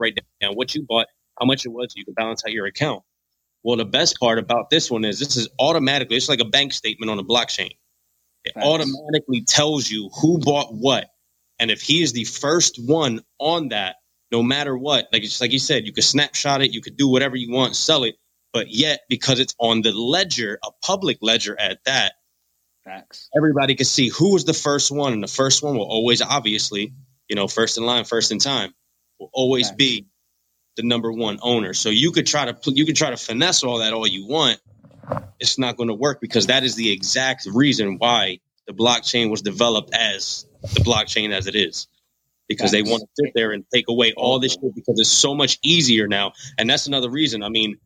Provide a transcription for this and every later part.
write down what you bought, how much it was, so you can balance out your account. Well, the best part about this one is this is automatically, it's like a bank statement on a blockchain. It Facts. automatically tells you who bought what. And if he is the first one on that, no matter what, like it's like you said, you could snapshot it, you could do whatever you want, sell it. But yet, because it's on the ledger, a public ledger at that, Facts. everybody can see who was the first one. And the first one will always, obviously, you know, first in line, first in time, will always Facts. be the number one owner. So you could try to you could try to finesse all that all you want. It's not going to work because that is the exact reason why the blockchain was developed as the blockchain as it is. Because they want to sit there and take away all this shit because it's so much easier now. And that's another reason. I mean,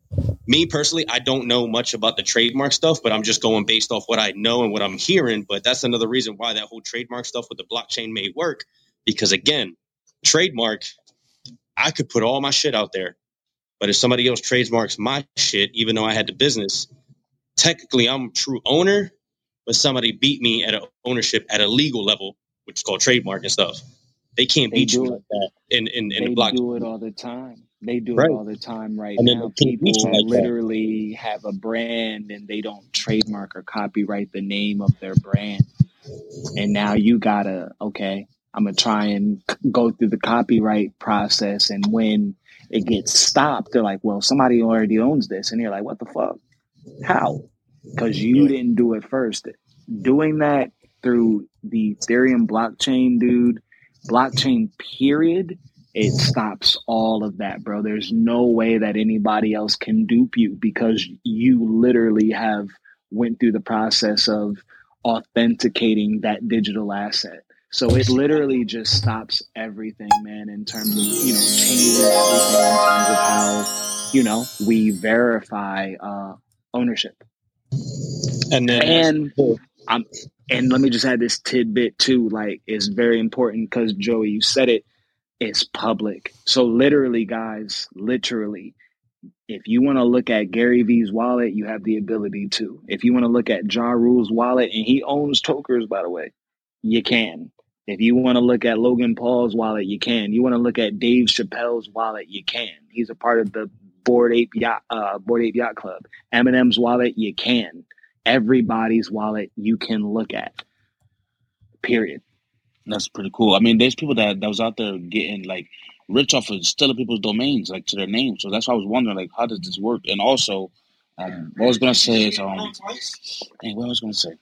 me personally, I don't know much about the trademark stuff, but I'm just going based off what I know and what I'm hearing. But that's another reason why that whole trademark stuff with the blockchain may work. Because again, trademark, I could put all my shit out there, but if somebody else trademarks my shit, even though I had the business, technically I'm a true owner, but somebody beat me at a ownership at a legal level, which is called trademark and stuff. They can't They beat you like that in in, in they the blockchain. do it all the time. They do Right. it all the time right And now. they People like that. literally have a brand and they don't trademark or copyright the name of their brand. And now you gotta, okay, I'm gonna try and go through the copyright process. And when it gets stopped, they're like, well, somebody already owns this. And you're like, what the fuck? How? Because you didn't do it first. Doing that through the Ethereum blockchain, dude, blockchain period, it stops all of that, bro. There's no way that anybody else can dupe you because you literally have went through the process of authenticating that digital asset. So it literally just stops everything, man, in terms of, you know, changing everything in terms of how, you know, we verify uh, ownership. And then And I'm and let me just add this tidbit too, like it's very important because Joey, you said it, it's public. So literally, guys, literally, if you want to look at Gary V's wallet, you have the ability to. If you want to look at Ja Rule's wallet, and he owns tokers, by the way, you can. If you want to look at Logan Paul's wallet, you can. You want to look at Dave Chappelle's wallet, you can. He's a part of the Bored Ape Yacht, uh, Bored Ape Yacht Club. Eminem's wallet, you can. Everybody's wallet, you can look at. Period. That's pretty cool. I mean, there's people that that was out there getting like rich off of stealing people's domains, like to their name. So that's why I was wondering, like, how does this work? And also, um, what I was gonna say is, um, hey, what I was gonna say?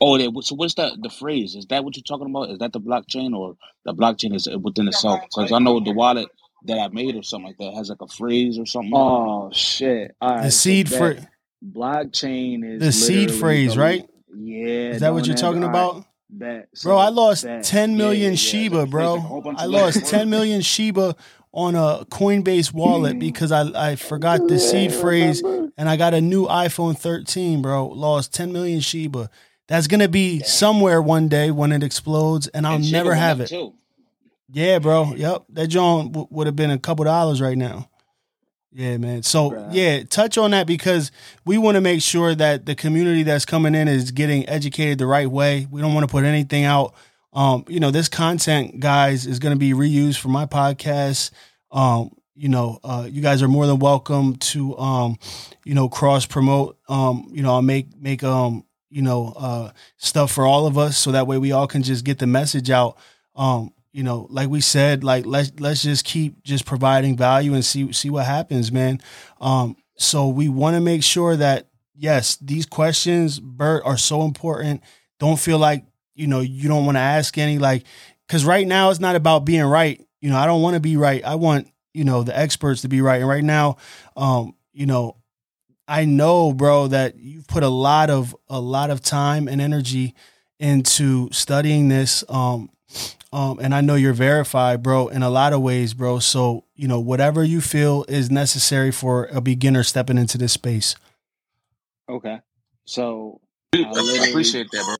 Oh, yeah, so what's that? The phrase is that what you're talking about? Is that the blockchain or the blockchain is within itself? Because I know the wallet that I made or something like that has like a phrase or something. Oh shit! All right, The seed bet phrase. blockchain is The seed phrase, the- right? Yeah. Is that what you're talking all right, about? Bet. Bro, I lost bet. 10 million Yeah, yeah, Shiba, bro. I lost 10 million Shiba on a Coinbase wallet mm-hmm. because I, I forgot the seed phrase and I got a new iPhone 13, bro. Lost 10 million Shiba. That's going to be somewhere one day when it explodes and I'll And never have it. Too. Yeah, bro. Yep. That John w- would have been a couple dollars right now. Yeah, man. So, Bruh. yeah, touch on that because we want to make sure that the community that's coming in is getting educated the right way. We don't want to put anything out. Um, you know, this content, guys, is going to be reused for my podcast. Um, you know, uh, you guys are more than welcome to, um, you know, cross promote. Um, you know, I'll make make um, you know, uh, stuff for all of us so that way we all can just get the message out. Um, you know, like we said, like let's let's just keep just providing value and see see what happens, man. Um, so we want to make sure that yes, these questions, Bert, are so important. Don't feel like you know you don't want to ask any like because right now it's not about being right. You know, I don't want to be right. I want you know the experts to be right. And right now, um, you know, I know, bro, that you've put a lot of a lot of time and energy into studying this. Um, um, and I know you're verified, bro, in a lot of ways, bro. So, you know, whatever you feel is necessary for a beginner stepping into this space. Okay. So I I appreciate that, bro.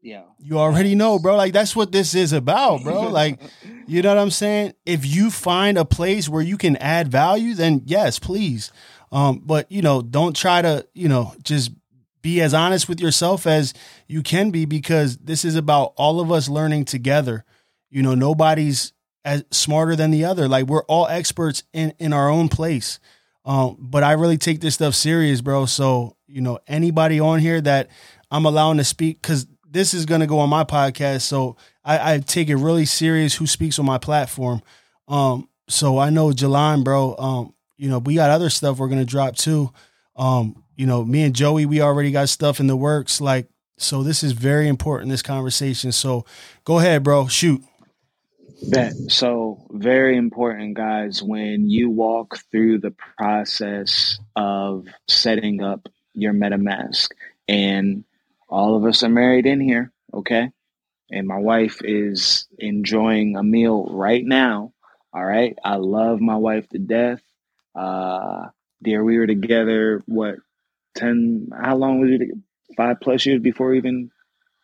yeah. You already know, bro. Like that's what this is about, bro. Like, you know what I'm saying? If you find a place where you can add value, then yes, please. Um, but you know, don't try to, you know, just be as honest with yourself as you can be because this is about all of us learning together. You know, nobody's as smarter than the other. Like we're all experts in in our own place. Um, but I really take this stuff serious, bro. So you know, anybody on here that I'm allowing to speak, because this is gonna go on my podcast. So I, I take it really serious who speaks on my platform. Um, so I know Jalon, bro. Um, you know, we got other stuff we're gonna drop too. Um, you know, me and Joey, we already got stuff in the works. Like, so this is very important, this conversation. So go ahead, bro. Shoot. Bet. So very important, guys, when you walk through the process of setting up your MetaMask. And all of us are married in here, okay? And my wife is enjoying a meal right now. All right. I love my wife to death. Uh dear, we were together what 10 how long was it? Five plus years before we even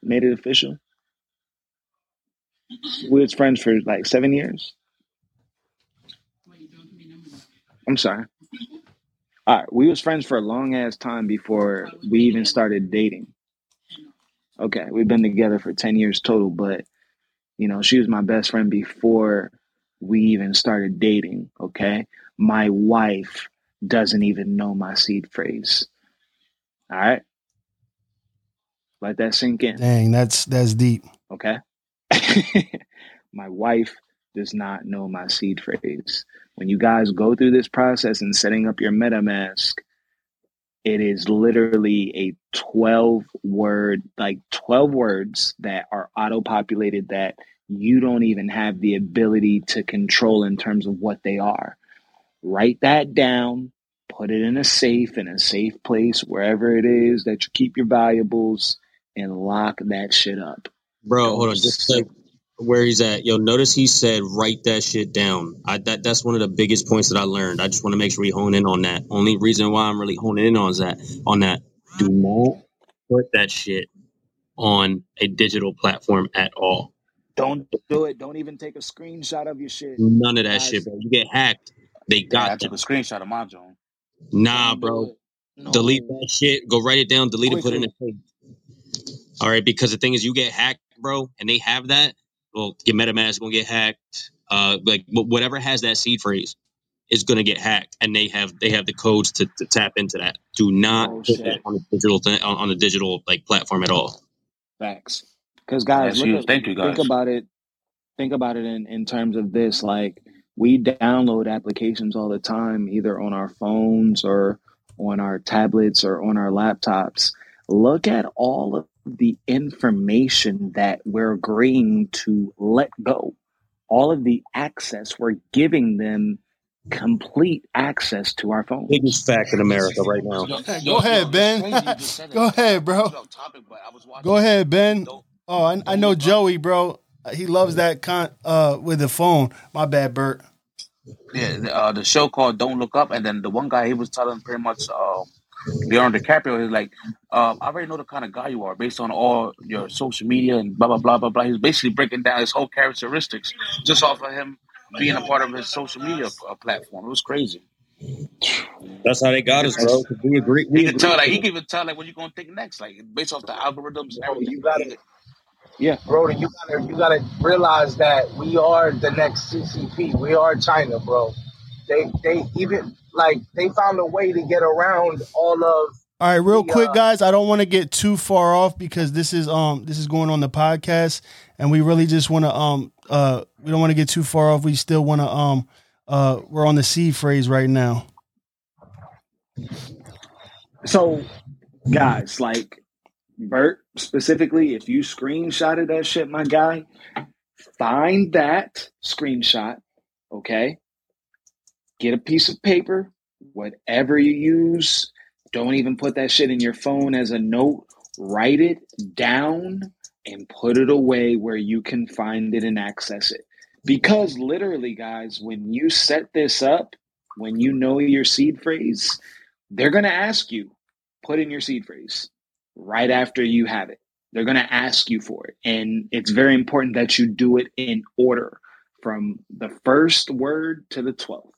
made it official? We was friends for like seven years. I'm sorry. All right, we was friends for a long ass time before we even started dating. Okay, we've been together for ten years total, but you know, she was my best friend before we even started dating. Okay, my wife doesn't even know my seed phrase. All right, let that sink in. Dang, that's that's deep. Okay. my wife does not know my seed phrase. When you guys go through this process and setting up your MetaMask, it is literally a 12 word, like 12 words that are auto populated that you don't even have the ability to control in terms of what they are. Write that down, put it in a safe, in a safe place, wherever it is that you keep your valuables, and lock that shit up. Bro, hold on. Just like where he's at. Yo, notice he said write that shit down. I that that's one of the biggest points that I learned. I just want to make sure we hone in on that. Only reason why I'm really honing in on that on that. Do not put that shit on a digital platform at all. Don't do it. Don't even take a screenshot of your shit. None of that Guys, shit, bro. You get hacked. They Yeah, I got took a screenshot of my joint. Nah, bro. No. Delete that shit. Go write it down. Delete it. Put it in a safe. All right, because the thing is, you get hacked, bro, and they have that. Well, your MetaMask gonna get hacked. Uh, like whatever has that seed phrase is gonna get hacked, and they have they have the codes to, to tap into that. Do not Oh put that on a digital thing, on, on a digital like platform at all. Facts. Because guys, look at Thank you, think about it. Think about it in, in terms of this. Like we download applications all the time, either on our phones or on our tablets or on our laptops. Look at all of the information that we're agreeing to let go. All of the access, we're giving them complete access to our phones. Biggest fact in America right now. Go ahead, Ben. it's crazy you just said Go ahead, bro. It's off topic, but I was watching Go ahead, Ben. Don't, Oh, I, I know. Joey, bro. He loves that con uh with the phone. My bad, Bert. Yeah, the, uh, the show called Don't Look Up, and then the one guy he was telling pretty much um, Leonardo DiCaprio, he's like, um, I already know the kind of guy you are based on all your social media and blah blah blah blah blah. He's basically breaking down his whole characteristics just off of him being a part of his social media uh, platform. It was crazy. That's how they got us, bro. 'cause We agree. He We could tell, like he can even tell, like what you're gonna think next, like based off the algorithms and everything. you gotta, Yeah. bro, you gotta, you gotta realize that we are the next CCP. We are China, bro. They, they even like they found a way to get around all of All right, real the. quick, Uh, guys. I don't want to get too far off because this is um this is going on the podcast, and we really just want to um uh we don't want to get too far off. We still want to um uh we're on the seed phrase right now. So, guys, like Bert specifically, if you screenshotted that shit, my guy, find that screenshot, okay? Get a piece of paper, whatever you use. Don't even put that shit in your phone as a note. Write it down and put it away where you can find it and access it. Because literally, guys, when you set this up, when you know your seed phrase, they're going to ask you, put in your seed phrase right after you have it. They're going to ask you for it. And it's very important that you do it in order from the first word to the 12th.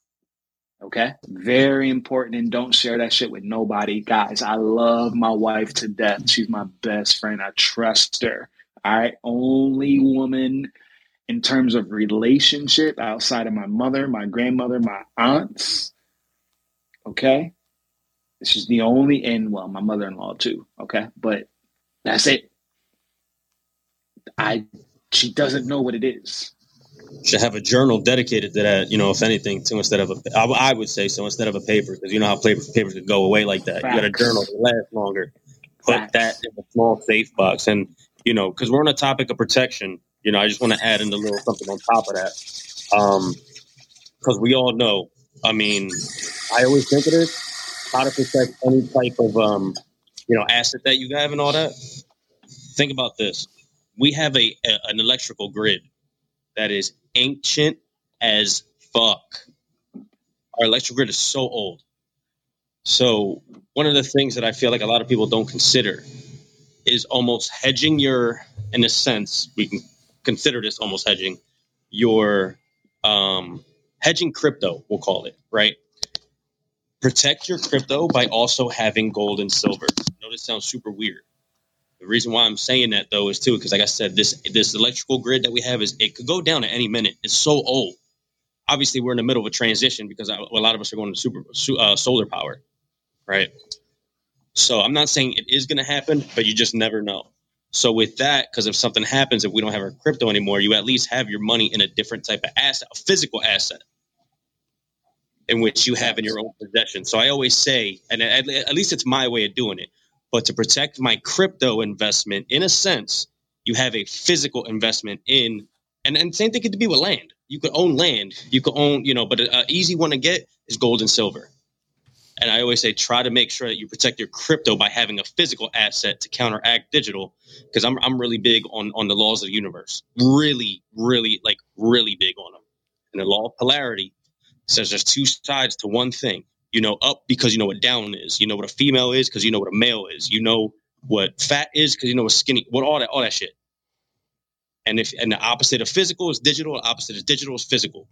Okay? Very important. And don't share that shit with nobody. Guys, I love my wife to death. She's my best friend. I trust her. All right? Only woman in terms of relationship outside of my mother, my grandmother, my aunts. Okay. She's the only, and well, my mother in law too. Okay. But that's it. I, she doesn't know what it is. Should have a journal dedicated to that, you know, if anything, to instead of a, I, I would say so instead of a paper, because you know how paper, papers could go away like that. Facts. You got a journal to last longer. Put Facts. that in a small safe box. And, you know, because we're on a topic of protection you know, I just want to add in a little something on top of that. Um, because we all know, I mean, I always think of this how to protect any type of, um, you know, asset that you have and all that. Think about this. We have a, a an electrical grid that is ancient as fuck. Our electrical grid is so old. So one of the things that I feel like a lot of people don't consider is almost hedging your, in a sense, we can consider this almost hedging your um, hedging crypto, we'll call it, right? Protect your crypto by also having gold and silver. I know this sounds super weird. The reason why I'm saying that though is too because, like I said, this this electrical grid that we have is it could go down at any minute. It's so old. Obviously, we're in the middle of a transition because a lot of us are going to super uh, solar power, right? So I'm not saying it is going to happen, but you just never know. So with that, because if something happens, if we don't have our crypto anymore, you at least have your money in a different type of asset, a physical asset, in which you have in your own possession. So I always say, and at, at least it's my way of doing it. But to protect my crypto investment, in a sense, you have a physical investment in, and and same thing could be with land. You could own land, you could own, you know, but an easy one to get is gold and silver. And I always say, try to make sure that you protect your crypto by having a physical asset to counteract digital. Because I'm, I'm really big on, on the laws of the universe. Really, really, like really big on them. And the law of polarity says there's two sides to one thing. You know up because you know what down is. You know what a female is because you know what a male is. You know what fat is because you know what skinny, what all that, all that shit. And if and the opposite of physical is digital, the opposite of digital is physical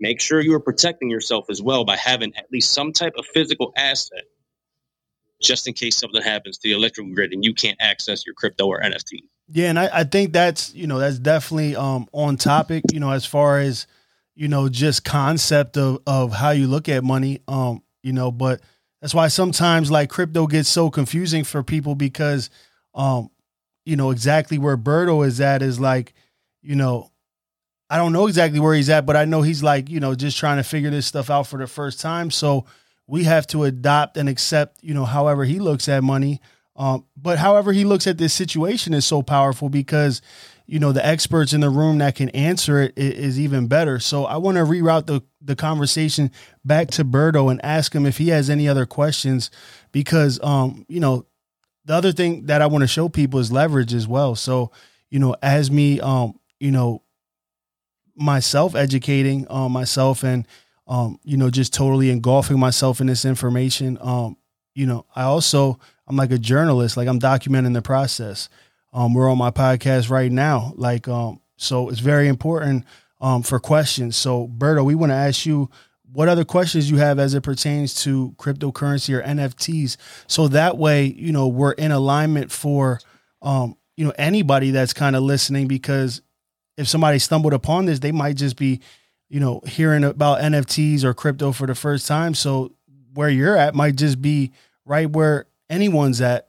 make sure you are protecting yourself as well by having at least some type of physical asset just in case something happens to the electrical grid and you can't access your crypto or NFT. Yeah, and I, I think that's you know that's definitely um, on topic. You know, as far as you know, just concept of of how you look at money. Um, you know, but that's why sometimes like crypto gets so confusing for people because, um, you know, exactly where Berto is at is like, you know, I don't know exactly where he's at, but I know he's like, you know, just trying to figure this stuff out for the first time. So we have to adopt and accept, you know, however he looks at money. Um, but however he looks at this situation is so powerful because, you know, the experts in the room that can answer it is, even better. So I want to reroute the, the conversation back to Berto and ask him if he has any other questions because, um, you know, the other thing that I want to show people is leverage as well. So, you know, as me, um, you know, myself educating um, myself and um, you know just totally engulfing myself in this information um, you know i also i'm like a journalist like i'm documenting the process um, we're on my podcast right now like um, so it's very important um, for questions so berto we want to ask you what other questions you have as it pertains to cryptocurrency or nfts so that way you know we're in alignment for um, you know anybody that's kind of listening because if somebody stumbled upon this, they might just be, you know, hearing about NFTs or crypto for the first time. So where you're at might just be right where anyone's at.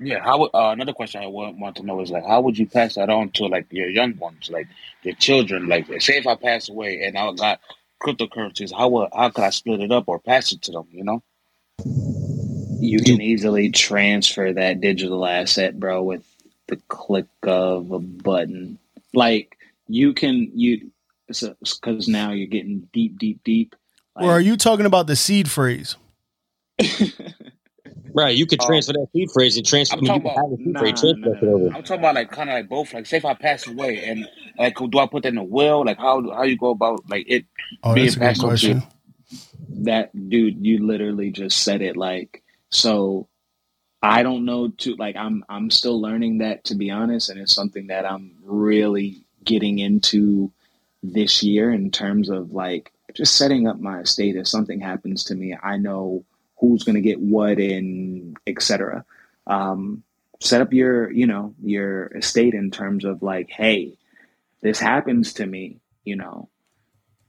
Yeah. How uh, another question I want, want to know is like, how would you pass that on to like your young ones, like your children? Like, say if I pass away and I got cryptocurrencies, how will, how could I split it up or pass it to them? You know. You can easily transfer that digital asset, bro, with the click of a button. Like you can you because now you're getting deep, deep, deep. Like, or are you talking about the seed phrase? right, you could transfer um, that seed phrase and transfer. I'm talking, about, nah, phrase, nah, nah, I'm talking about like kind of like both. Like, say if I pass away, and like, do I put that in a will? Like, how how you go about like it oh, being passed on? That dude, you literally just said it. Like, so I don't know to like I'm I'm still learning that to be honest, and it's something that I'm really getting into this year in terms of like just setting up my estate. If something happens to me, I know who's going to get what and etc. Um, set up your you know your estate in terms of like, hey, this happens to me, you know,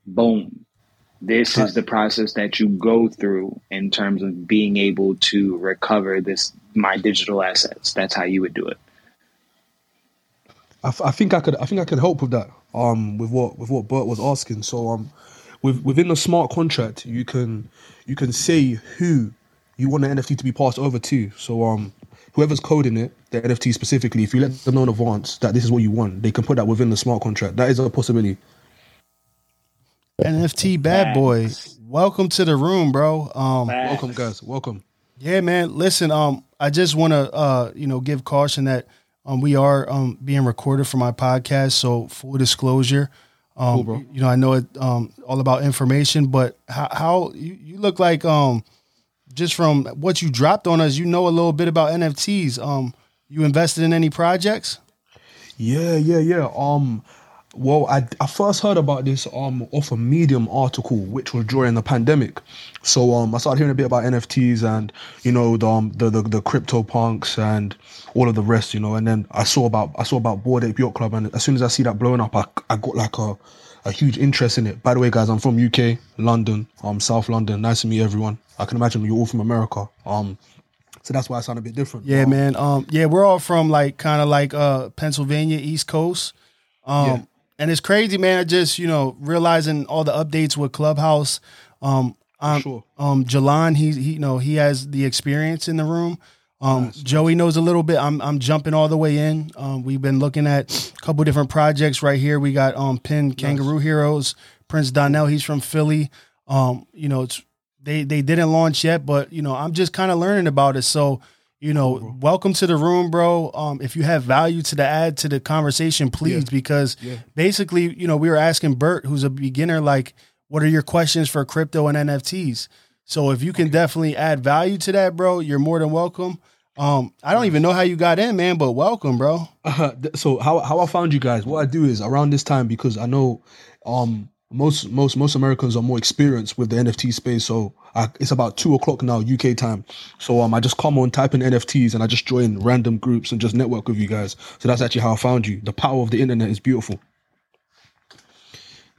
boom. This is the process that you go through in terms of being able to recover this my digital assets. That's how you would do it. I, I think I could I think I could help with that. Um, with what with what Bert was asking. So um, with within the smart contract, you can you can say who you want the NFT to be passed over to. So um, whoever's coding it, the NFT specifically, if you let them know in advance that this is what you want, they can put that within the smart contract. That is a possibility. NFT bad boy, welcome to the room, bro. Um, welcome, guys. Welcome. Yeah, man. Listen, um, I just want to, uh, you know, give caution that um, we are um being recorded for my podcast, so full disclosure. Um, cool, bro. You know, I know it um all about information, but how, how you, you look like um just from what you dropped on us, you know a little bit about NFTs. Um, you invested in any projects? Yeah, yeah, yeah. Um, well, I, I first heard about this um off a Medium article, which was during the pandemic. So um, I started hearing a bit about NFTs and you know the um, the, the the crypto punks and all of the rest, you know. And then I saw about I saw about Bored Ape Yacht Club, and as soon as I see that blowing up, I I got like a a huge interest in it. By the way, guys, I'm from UK, London, um, South London. Nice to meet everyone. I can imagine you're all from America. Um, so that's why I sound a bit different. Yeah, um, man. Um, yeah, we're all from like kind of like uh Pennsylvania, East Coast. Um, yeah. And it's crazy, man. Just you know realizing all the updates with Clubhouse. Um, um, sure. um, Jalon, he, he, you know, he has the experience in the room. Um, nice. Joey knows a little bit. I'm I'm jumping all the way in. Um, we've been looking at a couple different projects right here. We got um Pin Kangaroo nice. Heroes, Prince Donnell. He's from Philly. Um, you know, it's they they didn't launch yet, but you know, I'm just kind of learning about it. So, you know, cool, welcome to the room, bro. Um, if you have value to the add to the conversation, please, yeah. because yeah. basically, you know, we were asking Bert, who's a beginner, like, what are your questions for crypto and NFTs? So if you can okay. definitely add value to that, bro, you're more than welcome. Um, I don't even know how you got in, man, but welcome, bro. Uh, so how how I found you guys? What I do is around this time because I know, um, most most most Americans are more experienced with the NFT space. So I, it's about two o'clock now UK time. So um, I just come on, type in NFTs, and I just join random groups and just network with you guys. So that's actually how I found you. The power of the internet is beautiful.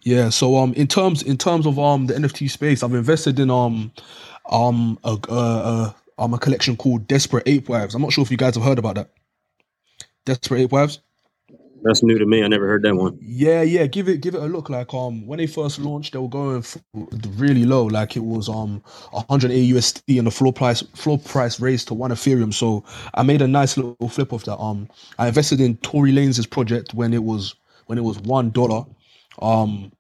Yeah. So um, in terms in terms of um the NFT space, I've invested in um um a, a, a um a collection called Desperate Ape Wives. I'm not sure if you guys have heard about that. Desperate Ape Wives. That's new to me. I never heard that one. Yeah, yeah. Give it give it a look. Like um when they first launched, they were going really low. Like it was um 108 USD and the floor price floor price raised to one Ethereum. So I made a nice little flip of that. Um I invested in Tory Lanez project when it was when it was one dollar. Um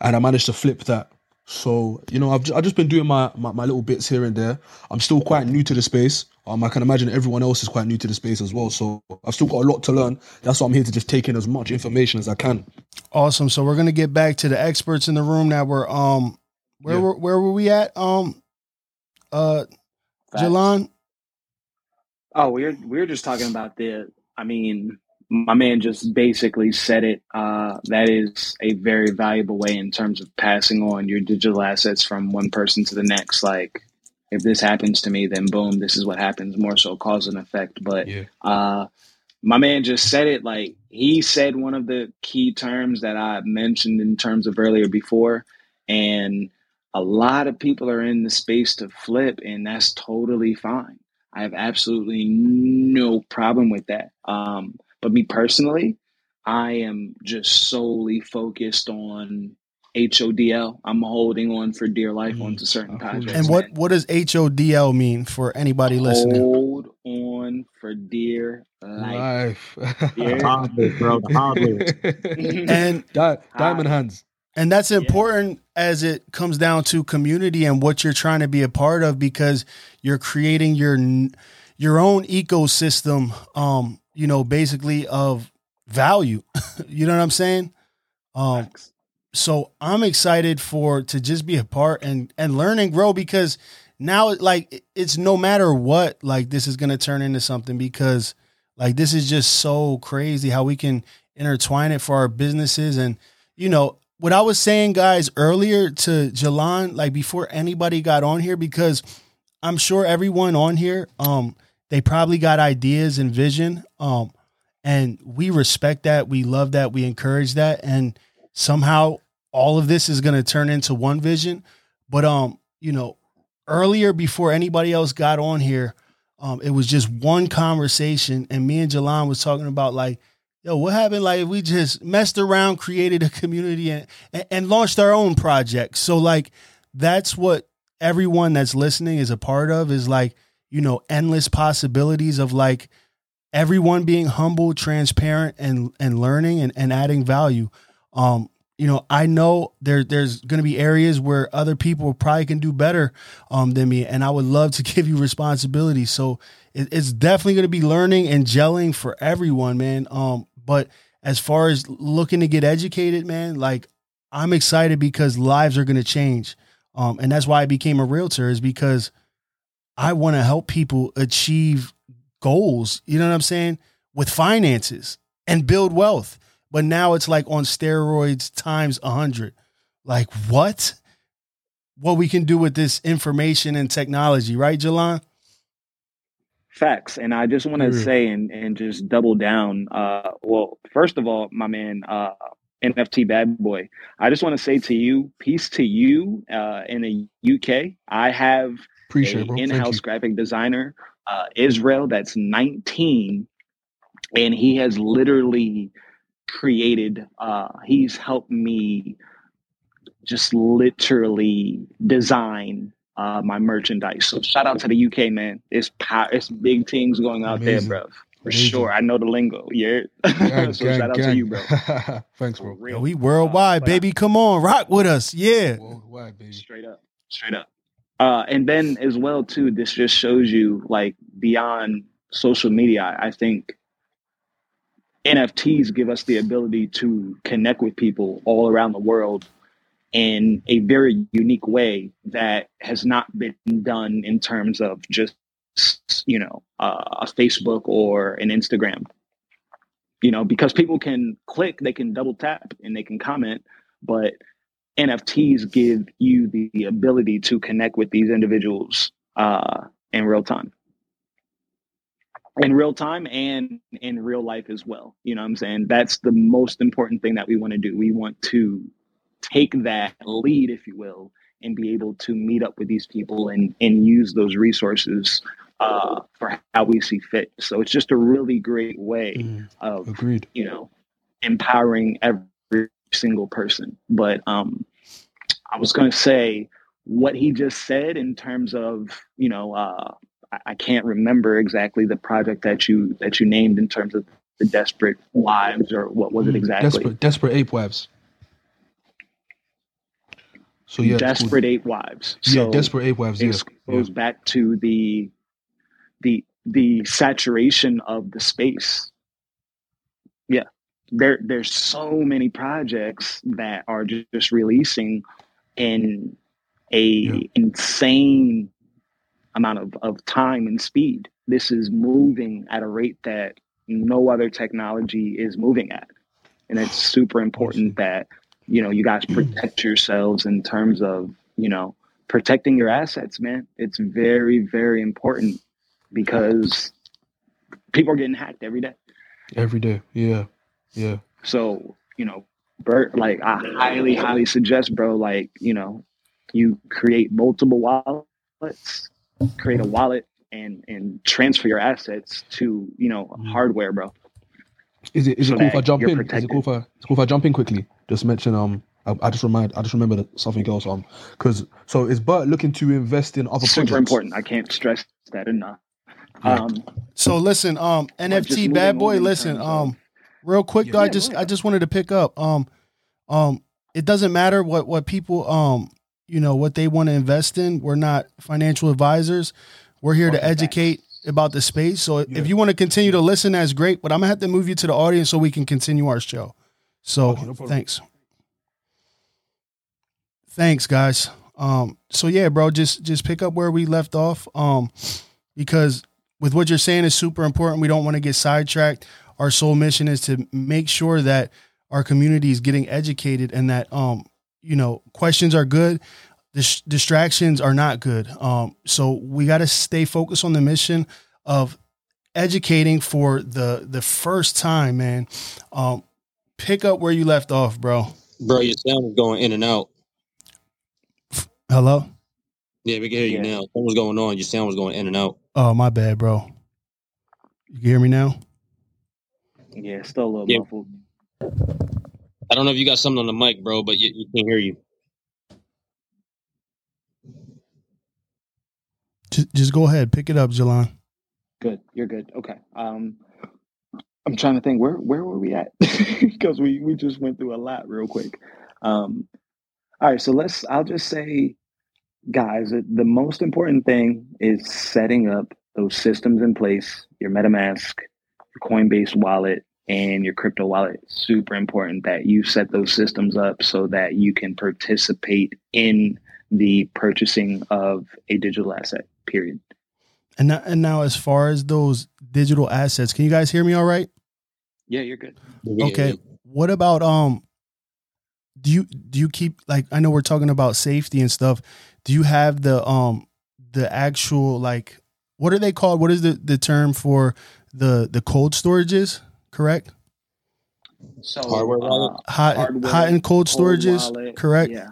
and I managed to flip that so you know, I've I've just been doing my, my, my little bits here and there. I'm still quite new to the space. Um, I can imagine everyone else is quite new to the space as well. So I've still got a lot to learn. That's why I'm here to just take in as much information as I can. Awesome. So we're gonna get back to the experts in the room now. We're um, where yeah. were where were we at? Um, uh, Jalon. Oh, we we're we we're just talking about the. I mean, my man just basically said it. Uh, that is a very valuable way in terms of passing on your digital assets from one person to the next. Like, if this happens to me, then boom, this is what happens. More so cause and effect. But yeah. uh, my man just said it. Like he said one of the key terms that I mentioned in terms of earlier before, and a lot of people are in the space to flip, and that's totally fine. I have absolutely no problem with that. Um, but me personally, I am just solely focused on HODL. I'm holding on for dear life mm, onto certain projects. And what, what does HODL mean for anybody listening? Hold on for dear life. life. Dear. bro. and Di- diamond hands. And that's important yeah. as it comes down to community and what you're trying to be a part of because you're creating your your own ecosystem um you know, basically of value. you know what I'm saying? Um, so I'm excited for to just be a part and and learn and grow because now like it's no matter what like this is gonna turn into something because like this is just so crazy how we can intertwine it for our businesses and you know what I was saying guys earlier to Jalon like before anybody got on here because I'm sure everyone on here um they probably got ideas and vision. Um, And we respect that. We love that. We encourage that. And somehow all of this is going to turn into one vision. But, um, you know, earlier before anybody else got on here, um, it was just one conversation. And me and Jalon was talking about like, yo, what happened? Like we just messed around, created a community and, and, and launched our own project. So like, that's what everyone that's listening is a part of is like, you know, endless possibilities of like everyone being humble, transparent and, and learning and, and adding value. Um, you know, I know there there's going to be areas where other people probably can do better um, than me, and I would love to give you responsibility. So it, it's definitely going to be learning and gelling for everyone, man. Um, but as far as looking to get educated, man, like I'm excited because lives are going to change. Um, and that's why I became a realtor is because I want to help people achieve goals, you know what I'm saying, with finances and build wealth. But now it's like on steroids times a hundred. Like what? What we can do with this information and technology, right, Jalon? Facts. And I just want to Mm. say and, and just double down. Uh, well, first of all, my man, uh, NFT bad boy, I just want to say to you, peace to you uh, in the UK. I have Appreciate a it, bro. Thank in-house graphic designer, uh, Israel, that's 19, and he has literally created. Uh, he's helped me just literally design uh, my merchandise. So shout out to the UK, man. It's power. It's big things going out Amazing. there, bro. For Amazing. sure. I know the lingo. Yeah. Gang, so gang, shout out to you, bro. Thanks, For bro. real. Yo, we worldwide, Uh, baby. Come on, rock with us. Yeah. Worldwide, baby. Straight up. Straight up. Uh, and then as well too, this just shows you like beyond social media. I I think NFTs give us the ability to connect with people all around the world in a very unique way that has not been done in terms of just you know uh, a Facebook or an Instagram. You know, because people can click, they can double tap, and they can comment, but NFTs give you the, ability to connect with these individuals uh, in real time. In real time and in real life as well. You know what I'm saying? That's the most important thing that we want to do. We want to take that lead, if you will, and be able to meet up with these people and, and use those resources uh, for how we see fit. So it's just a really great way Mm, of agreed. you know, empowering every single person. But um, I was going to say what he just said in terms of, you know, uh, I, can't remember exactly the project that you that you named in terms of the desperate wives or what was it Mm, exactly? Desperate, desperate ape wives. So yeah, desperate ape wives. yeah, So desperate ape wives. Yeah, it goes back to the the the saturation of the space. Yeah, there there's so many projects that are ju- just releasing in a Yeah. insane amount of, of time and speed. This is moving at a rate that no other technology is moving at. And it's super important that, you know, you guys hmm. protect yourselves in terms of, you know, protecting your assets, man. It's very, very important because people are getting hacked every day. every day. Yeah, yeah. So, you know, Bert, like I highly, highly suggest, bro, like, you know, you create multiple wallets, create a wallet and and transfer your assets to, you know, Mm. hardware, bro. Is it is So it cool if I jump you're? Is it protected. cool if I, it's cool if I jump in quickly? Just mention um. I, I just remind. I just remember that something else. Um, because so is Bert looking to invest in other Super projects? important. I can't stress that enough. Yeah. Um So listen, um, NFT bad boy, listen, terms of- um, real quick Yeah. though, I Yeah, just go I just wanted to pick up, um, um, it doesn't matter what what people, um, you know, what they want to invest in. We're not financial advisors. We're here to educate about the space. So Yeah. if you want to continue to listen, that's great. But I'm gonna have to move you to the audience so we can continue our show. So Okay, no thanks. Thanks, guys. Um, so yeah, bro, just just pick up where we left off. Um, because with what you're saying is super important. We don't want to get sidetracked. Our sole mission is to make sure that our community is getting educated and that um, you know, questions are good. Dis- distractions are not good. Um, so we got to stay focused on the mission of educating for the the first time, man. Um, pick up where you left off, bro. Bro, your sound is going in and out. Hello. Yeah, we can hear you Yeah. now. What was going on. Your sound was going in and out. Oh, my bad, bro. You can hear me now? Yeah, still a little Yeah. muffled. I don't know if you got something on the mic, bro, but you, you can't hear you. Just, just go ahead, pick it up, Jalon. Good. You're good. Okay. Um, I'm trying to think where where were we at because we we just went through a lot real quick. Um, all right. So let's. I'll just say, guys, the most important thing is setting up those systems in place. Your MetaMask, your Coinbase wallet, and your crypto wallet. Super important that you set those systems up so that you can participate in the purchasing of a digital asset. Period. And now, and now, as far as those digital assets, can you guys hear me all right? Yeah, you're good. We can hear Okay. you. What about um? Do you do you keep like I know we're talking about safety and stuff. Do you have the um the actual like what are they called? What is the the term for the the cold storages? Correct. So Hardware wallet? uh, Hot hardware, hot and cold cold storages. wallet, correct. Yeah.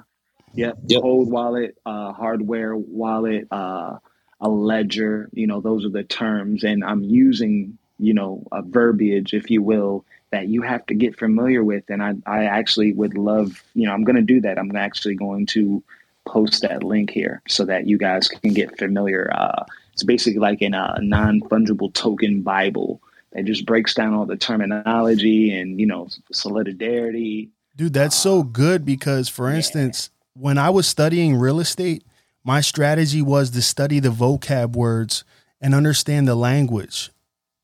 Yep. Yep. Cold wallet, uh, hardware wallet, uh, a ledger. You know, those are the terms, and I'm using you know a verbiage, if you will, that you have to get familiar with. And I, I actually would love, you know, I'm going to do that. I'm actually going to post that link here so that you guys can get familiar. Uh, it's basically like in a non fungible token Bible that just breaks down all the terminology and you know solidarity. Dude, that's so um, good because, for yeah. instance, when I was studying real estate, my strategy was to study the vocab words and understand the language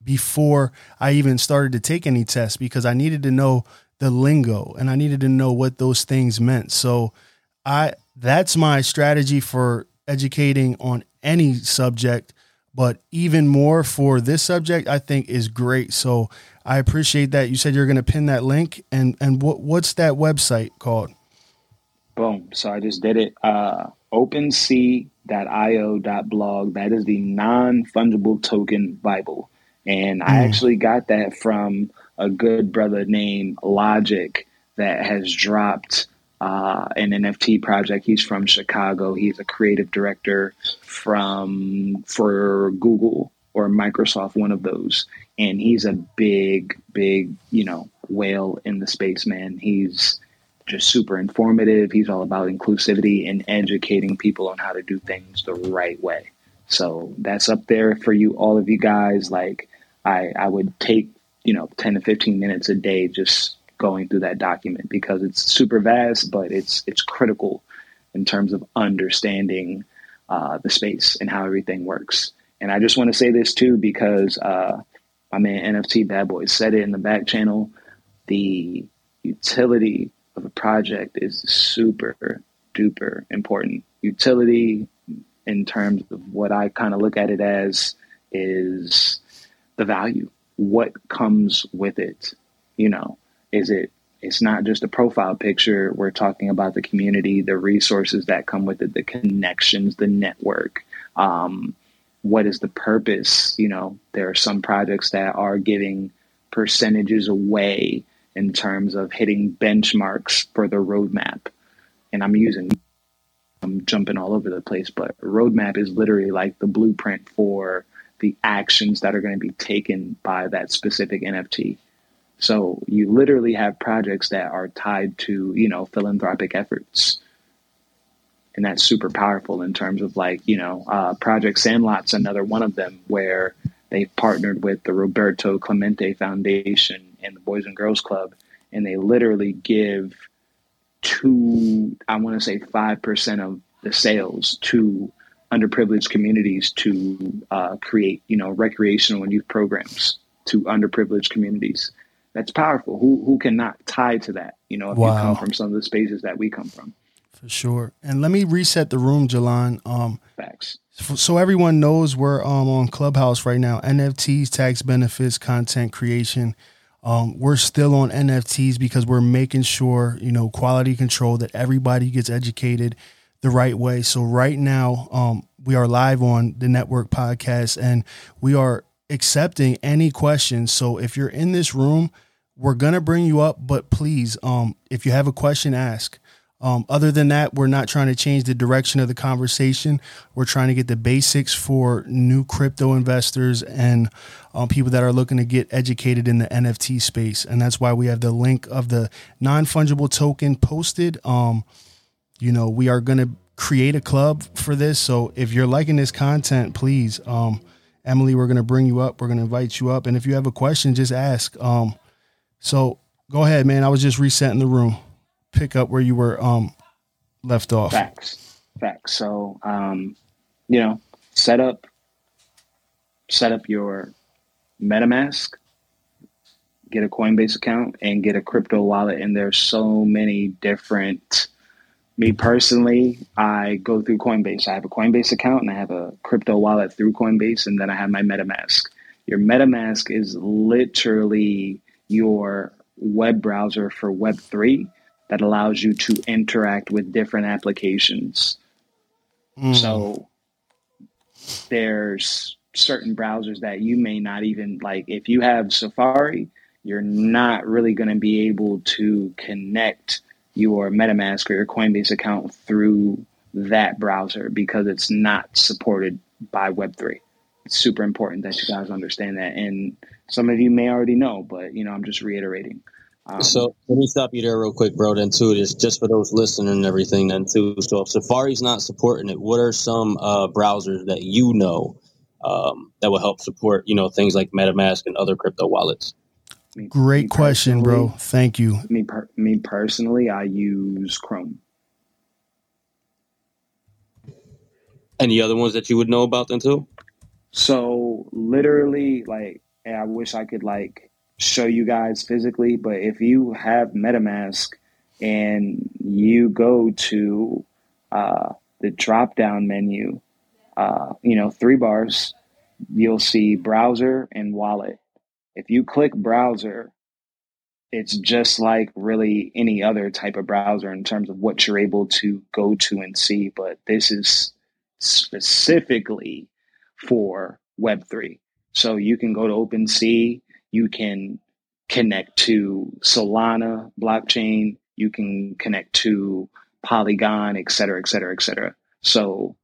before I even started to take any tests because I needed to know the lingo and I needed to know what those things meant. So, I that's my strategy for educating on any subject, but even more for this subject, I think is great. So, I appreciate that. You said you're going to pin that link, and and what what's that website called? Boom. So I just did it. Uh, OpenSea.io.blog. That is the non fungible token Bible. And I Mm. actually got that from a good brother named Logic that has dropped uh, an NFT project. He's from Chicago. He's a creative director from for Google or Microsoft, one of those. And he's a big, big, you know, whale in the space, man. He's just super informative. He's all about inclusivity and educating people on how to do things the right way. So that's up there for you, all of you guys. Like I, I would take, you know, 10 to 15 minutes a day just going through that document because it's super vast, but it's, it's critical in terms of understanding uh, the space and how everything works. And I just want to say this too, because uh, my man NFT Bad Boy said it in the back channel. The utility of a project is super duper important. Utility, in terms of what I kind of look at it as, is the value. What comes with it? You know, is it? It's not just a profile picture. We're talking about the community, the resources that come with it, the connections, the network. Um, what is the purpose? You know, there are some projects that are giving percentages away in terms of hitting benchmarks for the roadmap. And I'm using, I'm jumping all over the place, but roadmap is literally like the blueprint for the actions that are going to be taken by that specific NFT. So you literally have projects that are tied to, you know, philanthropic efforts. And that's super powerful in terms of like, you know, uh, Project Sandlot's another one of them where they've partnered with the Roberto Clemente Foundation and the Boys and Girls Club, and they literally give two, I want to say 5% of the sales to underprivileged communities to uh, create, you know, recreational and youth programs to underprivileged communities. That's powerful. Who who cannot tie to that? You know, if you come from some of the spaces that we come from. For sure. And let me reset the room, Jalon. Um, Facts. so everyone knows we're um, on Clubhouse right now. NFTs, tax benefits, content creation. Um, we're still on NFTs because we're making sure you know quality control that everybody gets educated the right way. So right now, um, we are live on the network podcast, and we are accepting any questions. So if you're in this room, we're gonna bring you up, but please, um, if you have a question, ask. Um, other than that, we're not trying to change the direction of the conversation. We're trying to get the basics for new crypto investors and um, people that are looking to get educated in the NFT space. And that's why we have the link of the non fungible token posted. Um, you know, we are going to create a club for this. So if you're liking this content, please, um, Emily, we're going to bring you up. We're going to invite you up. And if you have a question, just ask. So go ahead, man. I was just resetting the room pick up where you were um, left off. Facts, facts. So, um, you know, set up, set up your MetaMask, get a Coinbase account, and get a crypto wallet. And there's so many different. Me personally, I go through Coinbase. I have a Coinbase account and I have a crypto wallet through Coinbase, and then I have my MetaMask. Your MetaMask is literally your web browser for Web3 that allows you to interact with different applications. Mm. So there's certain browsers that you may not even like. If you have Safari, you're not really going to be able to connect your MetaMask or your Coinbase account through that browser because it's not supported by Web3. It's super important that you guys understand that. And some of you may already know, but you know, I'm just reiterating. Um, so let me stop you there real quick, bro. Then too, just just for those listening and everything. Then too, so if Safari's not supporting it, what are some uh, browsers that you know um, that will help support you know things like MetaMask and other crypto wallets? Me, Great me question, bro. Thank you. Me, per- me personally, I use Chrome. Any other ones that you would know about then too? So literally, like, I wish I could like show you guys physically, but if you have MetaMask and you go to uh, the drop down menu, uh, you know, three bars, you'll see browser and wallet. If you click browser, it's just like really any other type of browser in terms of what you're able to go to and see, but this is specifically for Web3. So you can go to OpenSea, you can connect to Solana blockchain, you can connect to Polygon, et cetera, et cetera, et cetera. So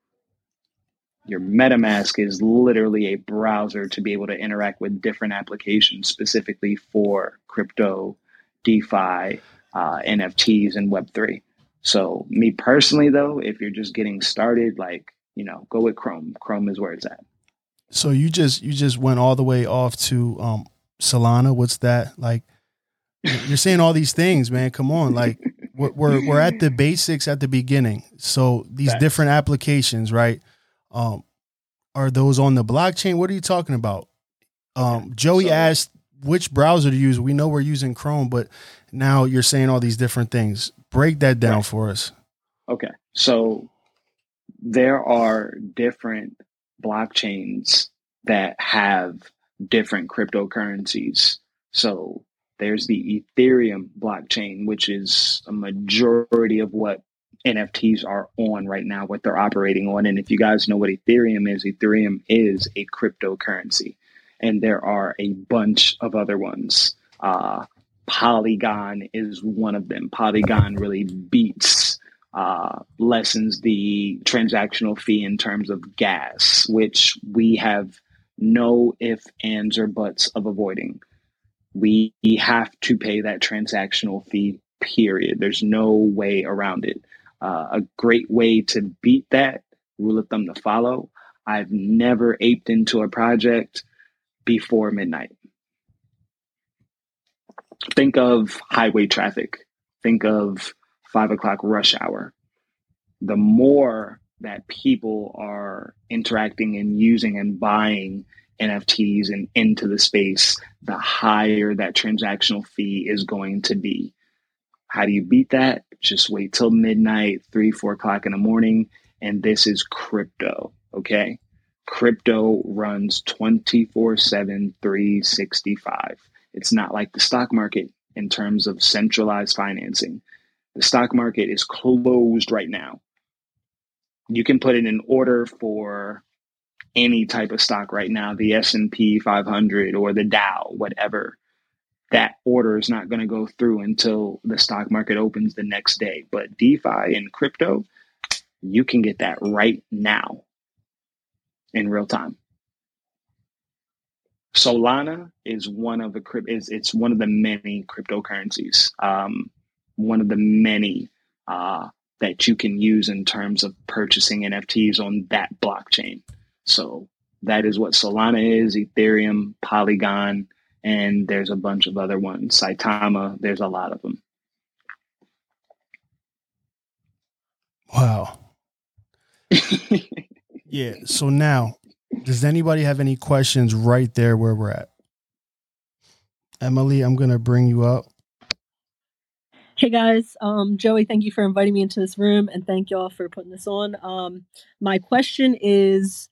your MetaMask is literally a browser to be able to interact with different applications specifically for crypto, DeFi, uh, NFTs, and Web3. So, me personally, though, if you're just getting started, like, you know, go with Chrome. Chrome is where it's at. So you just you just went all the way off to um, Solana. What's that like? You're saying all these things, man. Come on, like we're we're, we're at the basics at the beginning. So these different applications, right? Um, are those on the blockchain? What are you talking about? Um, Joey so, asked which browser to use. We know we're using Chrome, but now you're saying all these different things. Break that down right. for us. Okay, so there are different blockchains that have different cryptocurrencies. So there's the Ethereum blockchain, which is a majority of what NFTs are on right now, what they're operating on. And if you guys know what Ethereum is, Ethereum is a cryptocurrency. And there are a bunch of other ones. Uh, Polygon is one of them. Polygon really beats, uh, lessens the transactional fee in terms of gas, which we have no if, ands, or buts of avoiding. We have to pay that transactional fee, period. There's no way around it. Uh, a great way to beat that, rule of thumb to follow I've never aped into a project before midnight. Think of highway traffic. Think of five o'clock rush hour. The more that people are interacting and using and buying NFTs and into the space, the higher that transactional fee is going to be. How do you beat that? Just wait till midnight, three, four o'clock in the morning. And this is crypto. Okay. Crypto runs 24 7, 365. It's not like the stock market in terms of centralized financing. The stock market is closed right now you can put in an order for any type of stock right now, the S&P 500 or the Dow, whatever, that order is not going to go through until the stock market opens the next day. But DeFi and crypto, you can get that right now in real time. Solana is one of the is it's one of the many cryptocurrencies, um, one of the many uh, that you can use in terms of purchasing NFTs on that blockchain. So that is what Solana is, Ethereum, Polygon, and there's a bunch of other ones. Saitama, there's a lot of them. Wow. yeah. So now, does anybody have any questions right there where we're at? Emily, I'm going to bring you up. Hey guys, um, Joey, thank you for inviting me into this room and thank y'all for putting this on. Um, my question is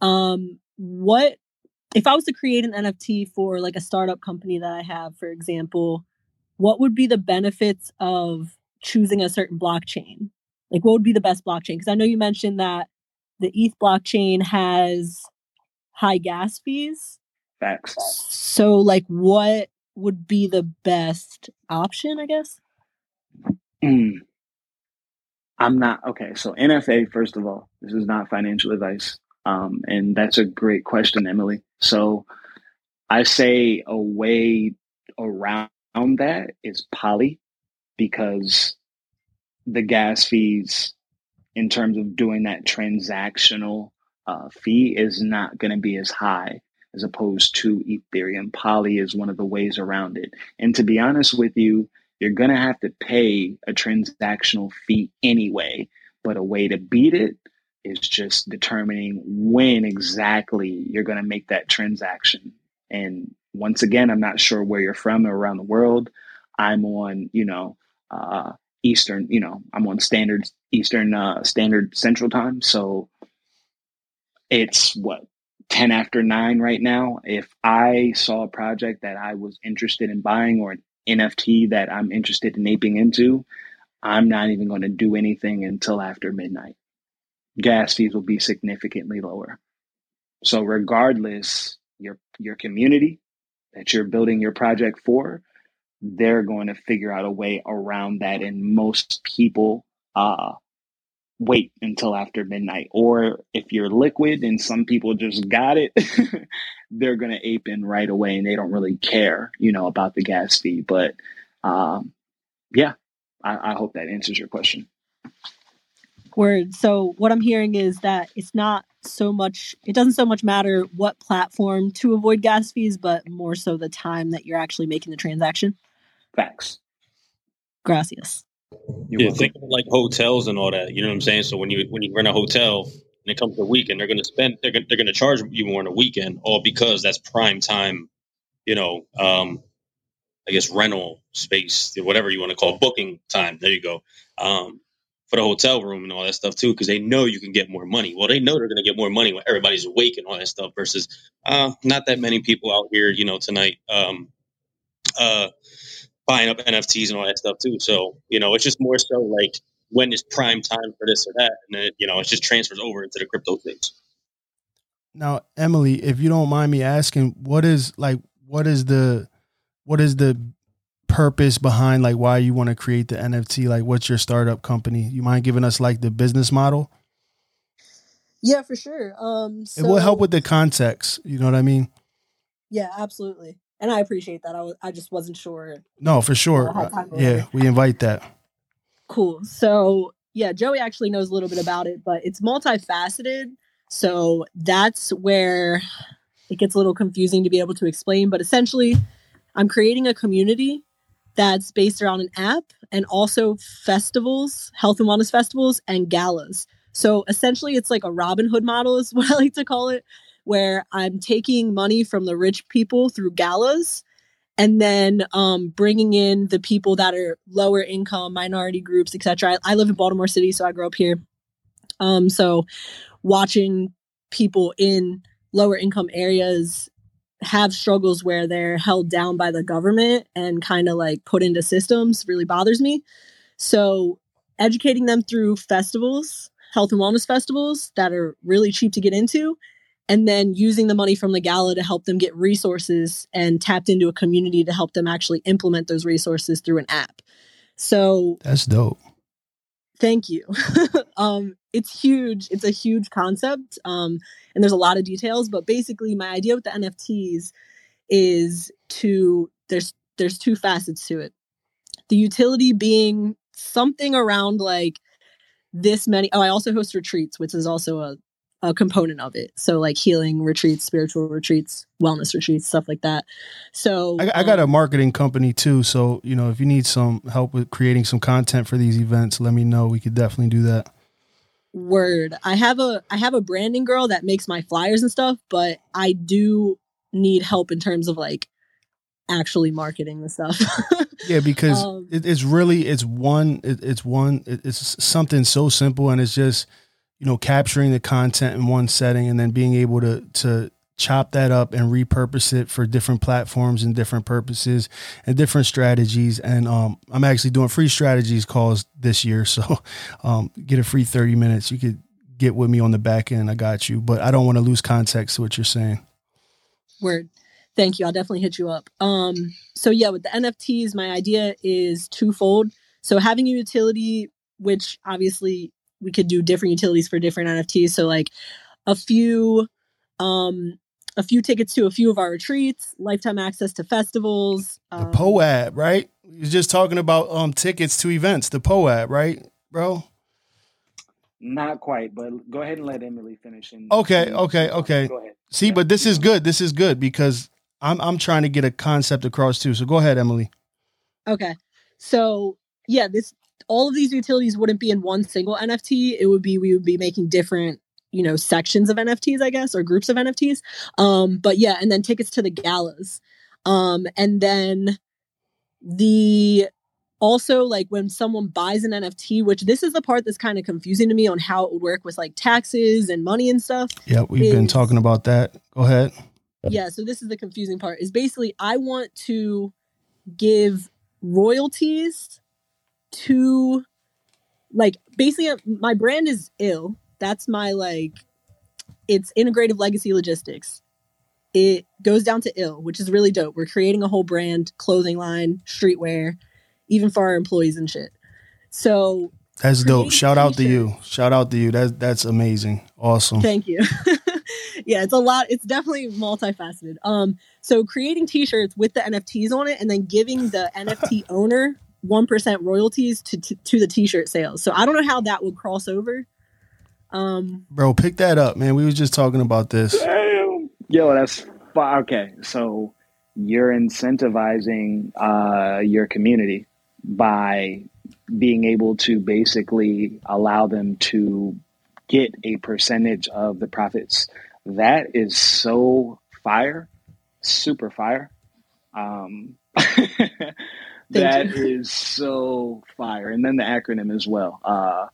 um, what if I was to create an NFT for like a startup company that I have, for example, what would be the benefits of choosing a certain blockchain? Like, what would be the best blockchain? Because I know you mentioned that the ETH blockchain has high gas fees. Facts. So, like, what would be the best option, I guess? Mm. I'm not okay. So NFA, first of all, this is not financial advice, um, and that's a great question, Emily. So I say a way around that is Poly, because the gas fees, in terms of doing that transactional uh, fee, is not going to be as high as opposed to Ethereum. Poly is one of the ways around it. And to be honest with you, you're going to have to pay a transactional fee anyway. But a way to beat it is just determining when exactly you're going to make that transaction. And once again, I'm not sure where you're from around the world. I'm on, you know, uh, Eastern, you know, I'm on standard Eastern uh, Standard Central Time. So it's what 10 after 9 right now. If I saw a project that I was interested in buying or an NFT that I'm interested in aping into, I'm not even going to do anything until after midnight. Gas fees will be significantly lower. So regardless, your your community that you're building your project for, they're going to figure out a way around that. And most people uh, wait until after midnight. Or if you're liquid and some people just got it, they're going to ape in right away and they don't really care, you know, about the gas fee. But um, yeah, I, I hope that answers your question. Word. So what I'm hearing is that it's not so much it doesn't so much matter what platform to avoid gas fees, but more so the time that you're actually making the transaction. Facts. Gracias. You're yeah, think of like hotels and all that. You know what I'm saying? So when you when you rent a hotel and it comes to the weekend, they're going to spend they're going they're going to charge you more on a weekend, all because that's prime time. You know, um, I guess rental space, whatever you want to call it, booking time. There you go. Um, for the hotel room and all that stuff too, because they know you can get more money. Well, they know they're going to get more money when everybody's awake and all that stuff. Versus, uh, not that many people out here, you know, tonight. Um, uh, buying up NFTs and all that stuff too. So, you know, it's just more so like when is prime time for this or that. And then, you know, it just transfers over into the crypto things. Now, Emily, if you don't mind me asking, what is like, what is the, what is the purpose behind like why you want to create the NFT? Like, what's your startup company? You mind giving us like the business model? Yeah, for sure. Um, so, it will help with the context. You know what I mean? Yeah, absolutely and I appreciate that. I was I just wasn't sure. No, for sure. Uh, yeah, we invite that. Cool. So yeah, Joey actually knows a little bit about it, but it's multifaceted. So that's where it gets a little confusing to be able to explain. But essentially, I'm creating a community that's based around an app and also festivals, health and wellness festivals, and galas. So essentially, it's like a Robin Hood model, is what I like to call it, where I'm taking money from the rich people through galas and then um, bringing in the people that are lower income, minority groups, etc. I, I, live in Baltimore City, so I grew up here. Um, so watching people in lower income areas have struggles where they're held down by the government and kind of like put into systems really bothers me. So educating them through festivals, health and wellness festivals that are really cheap to get into and then using the money from the gala to help them get resources and tapped into a community to help them actually implement those resources through an app. So That's dope. thank you. um, it's huge. It's a huge concept. Um, and there's a lot of details, but basically my idea with the NFTs is to there's there's two facets to it. The utility being something around like this many oh, I also host retreats, which is also a a component of it. So like healing retreats, spiritual retreats, wellness retreats, stuff like that. So I, I got a um, marketing company too, so you know if you need some help with creating some content for these events, let me know. We could definitely do that. word. I have a I have a branding girl that makes my flyers and stuff, but I do need help in terms of like actually marketing the stuff. Yeah, because Um, it, it's really it's one it, it's one it, it's something so simple, and it's just you know capturing the content in one setting and then being able to to chop that up and repurpose it for different platforms and different purposes and different strategies. And um, I'm actually doing free strategies calls this year, so um, get a free 30 minutes. You could get with me on the back end. I got you, but I don't want to lose context to what you're saying. Word. Thank you. I'll definitely hit you up. Um, so yeah, with the NFTs, my idea is twofold. So having a utility, which obviously we could do different utilities for different NFTs. So like a few, um, a few tickets to a few of our retreats, lifetime access to festivals. The Um, POAP, right? You're just talking about um tickets to events. The POAP, right, bro? Not quite, but go ahead and let Emily finish. And Okay, okay, okay. Go ahead. See, Yeah. but this is good. This is good because I'm I'm trying to get a concept across too. So go ahead, Emily. Okay. So yeah, this all of these utilities wouldn't be in one single NFT. It would be we would be making different, you know, sections of NFTs, I guess, or groups of NFTs. Um, but yeah, and then tickets to the galas. Um, and then the also like when someone buys an NFT, which this is the part that's kind of confusing to me on how it would work with like taxes and money and stuff. Yeah, we've been talking about that. Go ahead. yeah so this is the confusing part is basically i want to give royalties to like basically uh, my brand is ill that's my like it's integrative legacy logistics it goes down to ill which is really dope we're creating a whole brand clothing line streetwear even for our employees and shit so That's dope. Shout out to you. Shout out to you. That's that's amazing. Awesome. Thank you. yeah, it's a lot. It's definitely multifaceted. Um, so creating T-shirts with the NFTs on it, and then giving the NFT owner one percent royalties to, to to the T-shirt sales. So I don't know how that would cross over. Um, Bro, pick that up, man. We was just talking about this. Damn. Yo, that's fi- okay. So you're incentivizing uh, your community by being able to basically allow them to get a percentage of the profits. That is so fire, super fire. Um, that is so fire. And then the acronym as well. Uh,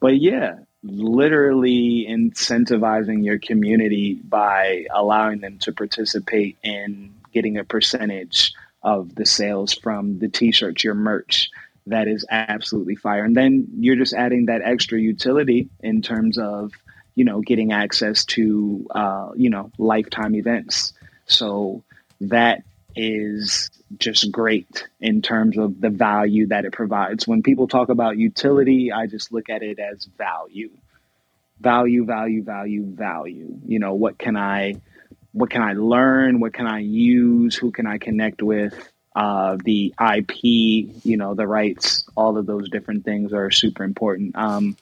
but yeah, literally incentivizing your community by allowing them to participate in getting a percentage of the sales from the t-shirts, your merch. That is absolutely fire. And then you're just adding that extra utility in terms of, you know, getting access to, uh, you know, lifetime events. So that is just great in terms of the value that it provides. When people talk about utility, I just look at it as value. Value, value, value, value. You know, what can I what can I learn? What can I use? Who can I connect with? Uh, the IP, you know, the rights, all of those different things are super important. Um,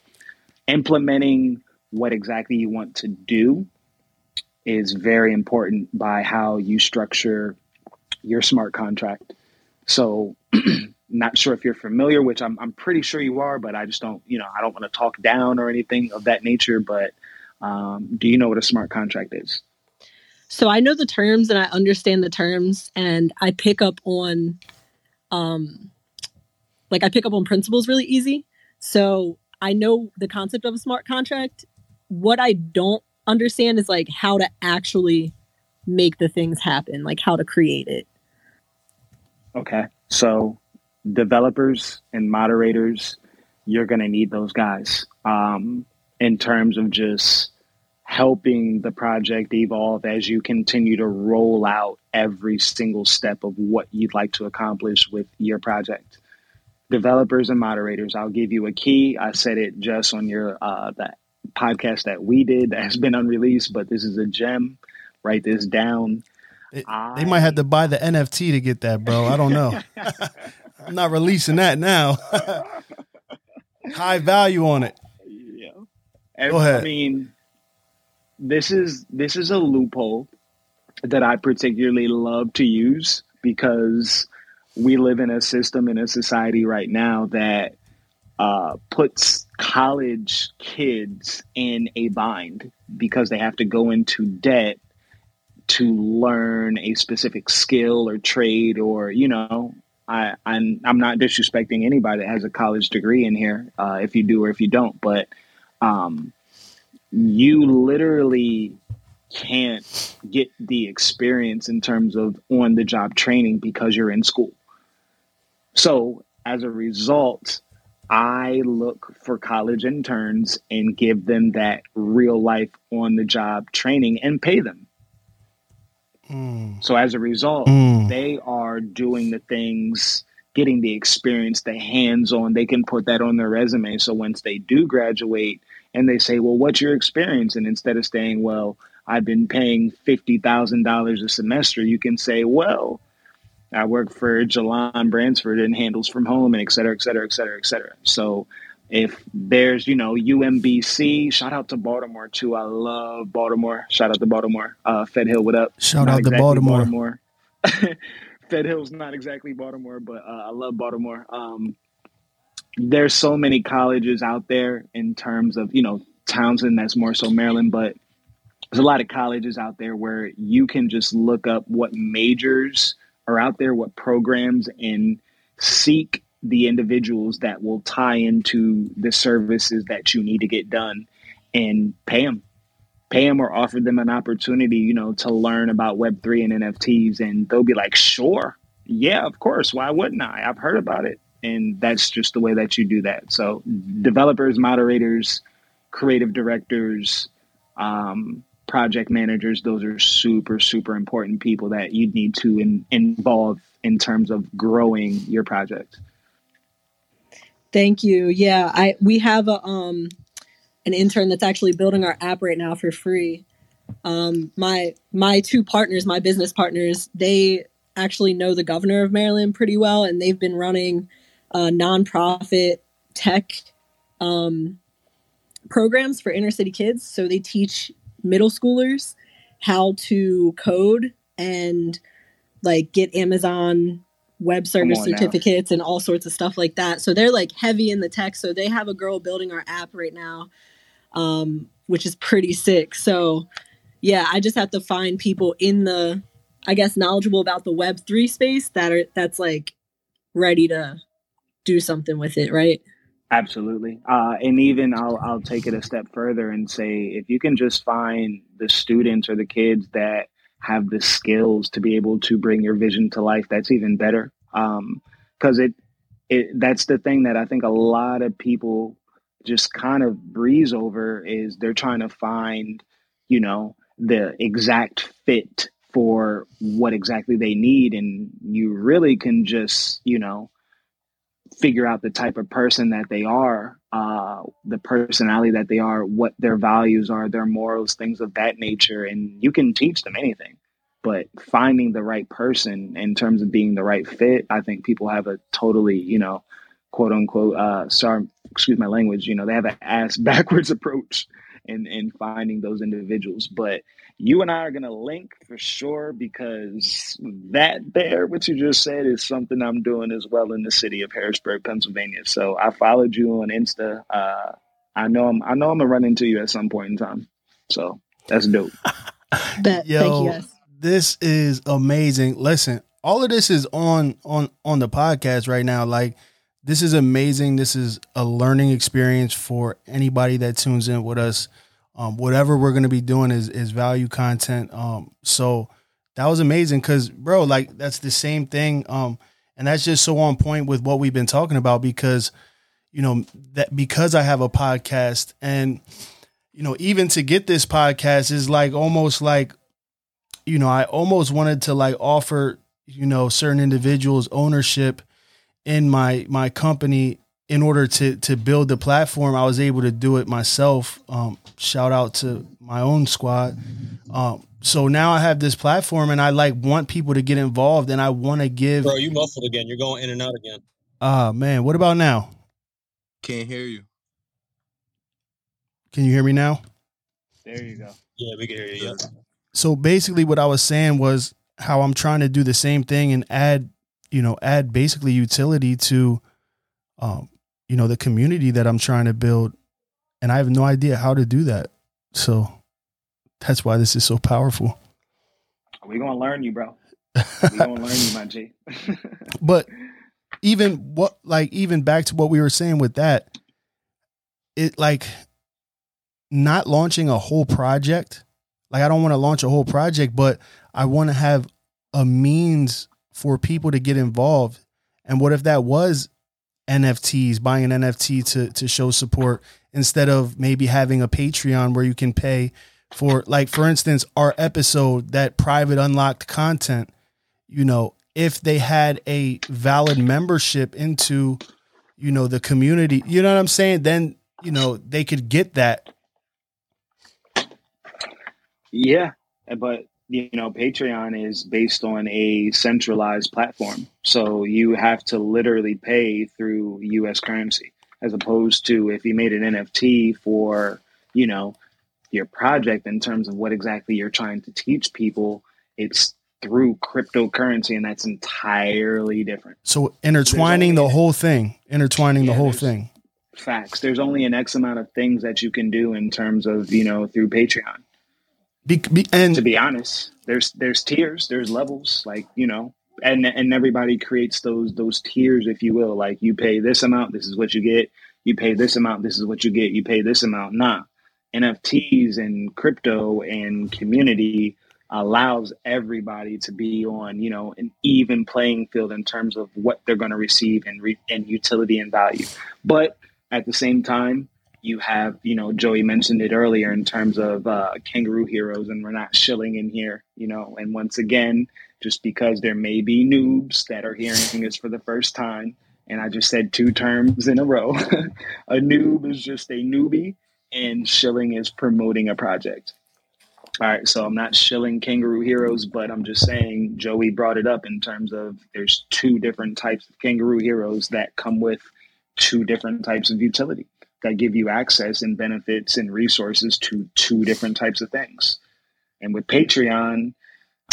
implementing what exactly you want to do is very important by how you structure your smart contract. So, not sure if you're familiar, which I'm, I'm pretty sure you are, but I just don't, you know, I don't want to talk down or anything of that nature. But um, do you know what a smart contract is? so I know the terms and I understand the terms, and I pick up on, um, like I pick up on principles really easy. So I know the concept of a smart contract. What I don't understand is like how to actually make the things happen, like how to create it. Okay. So, developers and moderators, you're going to need those guys um, in terms of just helping the project evolve as you continue to roll out every single step of what you'd like to accomplish with your project. Developers and moderators, I'll give you a key. I said it just on your uh, that podcast that we did that has been unreleased, but this is a gem. Write this down. It, I, they might have to buy the NFT to get that, bro. I don't know. I'm not releasing that now. High value on it. Yeah. Go ahead. I mean, this is this is a loophole that I particularly love to use because we live in a system in a society right now that uh, puts college kids in a bind because they have to go into debt to learn a specific skill or trade or you know I, I'm I'm not disrespecting anybody that has a college degree in here uh, if you do or if you don't but um, you literally can't get the experience in terms of on the job training because you're in school. So, as a result, I look for college interns and give them that real life on the job training and pay them. Mm. So, as a result, mm. they are doing the things, getting the experience, the hands on, they can put that on their resume. So, once they do graduate, and they say, well, what's your experience? And instead of saying, well, I've been paying $50,000 a semester, you can say, well, I work for Jalon Bransford and handles from home and et cetera, et cetera, et cetera, et cetera. So if there's, you know, UMBC, shout out to Baltimore too. I love Baltimore. Shout out to Baltimore. Uh, Fed Hill, what up? Shout not out exactly to Baltimore. Baltimore. Fed Hill's not exactly Baltimore, but uh, I love Baltimore. Um, there's so many colleges out there in terms of you know Towson that's more so Maryland, but there's a lot of colleges out there where you can just look up what majors are out there, what programs, and seek the individuals that will tie into the services that you need to get done and pay them pay them or offer them an opportunity you know to learn about web3 and nfts and they'll be like sure. Yeah of course. Why wouldn't i? I've heard about it. And that's just the way that you do that. So developers, moderators, creative directors, um, project managers, those are super, super important people that you need to in, involve in terms of growing your project. Thank you. Yeah, I we have a um an intern that's actually building our app right now for free. Um my my two partners, my business partners, they actually know the governor of Maryland pretty well and they've been running uh, nonprofit tech um, programs for inner city kids. So they teach middle schoolers how to code and like get Amazon web service certificates now. and all sorts of stuff like that. So they're like heavy in the tech. So they have a girl building our app right now, um, which is pretty sick. So yeah, I just have to find people in the, I guess, knowledgeable about the Web three space that are that's like ready to do something with it, right? Absolutely. Uh, and even I'll, I'll take it a step further and say if you can just find the students or the kids that have the skills to be able to bring your vision to life, that's even better. Because um, it, it, that's the thing that I think a lot of people just kind of breeze over is they're trying to find, you know, the exact fit for what exactly they need. And you really can just, you know, figure out the type of person that they are, uh, the personality that they are, what their values are, their morals, things of that nature. And you can teach them anything. But finding the right person in terms of being the right fit, I think people have a totally, you know, quote unquote, uh, sorry, excuse my language, you know, they have an ass backwards approach in, in finding those individuals. But you and I are going to link for sure because that there, what you just said, is something I'm doing as well in the city of Harrisburg, Pennsylvania. So I followed you on Insta. Uh, I know I'm I know I'm gonna run into you at some point in time. So that's dope. Bet. Yo, Thank you guys. This is amazing. Listen, all of this is on on on the podcast right now. Like this is amazing. This is a learning experience for anybody that tunes in with us um, whatever we're gonna be doing is is value content. Um, so that was amazing because, bro, like that's the same thing. Um, and that's just so on point with what we've been talking about because, you know, that because I have a podcast and you know, even to get this podcast is like almost like, you know, I almost wanted to like offer, you know, certain individuals ownership in my my company in order to to build the platform. I was able to do it myself. Um, shout out to my own squad. Um, so now I have this platform, and I like want people to get involved, and I want to give. Bro, you muffled again. You're going in and out again. Ah, man. What about now? Can't hear you. Can you hear me now? There you go. Yeah, we can hear you. Yeah. So basically, what I was saying was how I'm trying to do the same thing and add, you know, add basically utility to, um, you know, the community that I'm trying to build, and I have no idea how to do that. So that's why this is so powerful. We gonna learn you, bro. We gonna learn you, my G. but even what like even back to what we were saying with that it like not launching a whole project like i don't want to launch a whole project but i want to have a means for people to get involved and what if that was nfts buying an nft to to show support instead of maybe having a patreon where you can pay for like for instance our episode that private unlocked content you know if they had a valid membership into you know the community you know what i'm saying? Then you know they could get that. Yeah, but you know, Patreon is based on a centralized platform. So you have to literally pay through US currency as opposed to if you made an NFT for, you know, your project in terms of what exactly you're trying to teach people, it's through cryptocurrency and that's entirely different. so intertwining the whole thing intertwining the whole thing Facts. There's only an X amount of things that you can do in terms of, you know, through Patreon. Be, be, and to be honest there's there's tiers there's levels like you know and and everybody creates those those tiers if you will. Like you pay this amount this is what you get. You pay this amount this is what you get. You pay this amount. Nah. Nfts and crypto and community allows everybody to be on you know an even playing field in terms of what they're going to receive and re- and utility and value. But at the same time you have, you know, Joey mentioned it earlier in terms of uh, kangaroo heroes, and we're not shilling in here, you know. And once again, just because there may be noobs that are hearing this for the first time, and I just said two terms in a row, a noob is just a newbie, and shilling is promoting a project. All right, so I'm not shilling kangaroo heroes, but I'm just saying Joey brought it up in terms of there's two different types of kangaroo heroes that come with two different types of utility that give you access and benefits and resources to two different types of things. And with Patreon,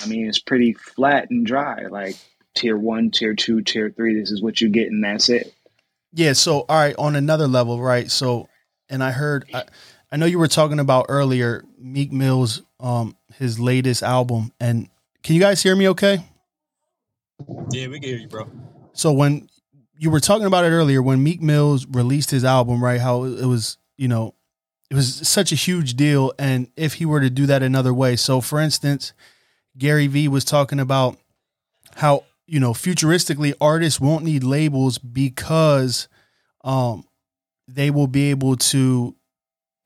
I mean, it's pretty flat and dry. Like tier one, tier two, tier three, this is what you get, and that's it. yeah so all right on another level right so and i heard I, I know you were talking about earlier meek mill's um his latest album and can you guys hear me okay Yeah, we can hear you, bro. So when you were talking about it earlier, when Meek Mills released his album, right? How it was, you know, it was such a huge deal, and if he were to do that another way, so for instance, Gary Vee was talking about how you know futuristically artists won't need labels because um they will be able to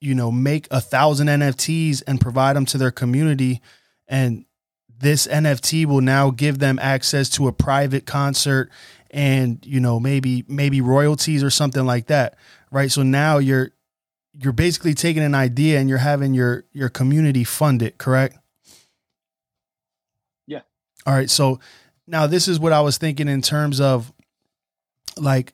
you know make a thousand nfts and provide them to their community and this nft will now give them access to a private concert and you know maybe maybe royalties or something like that right? So now you're you're basically taking an idea and you're having your your community fund it correct? Yeah. all right. So now this is what i was thinking in terms of like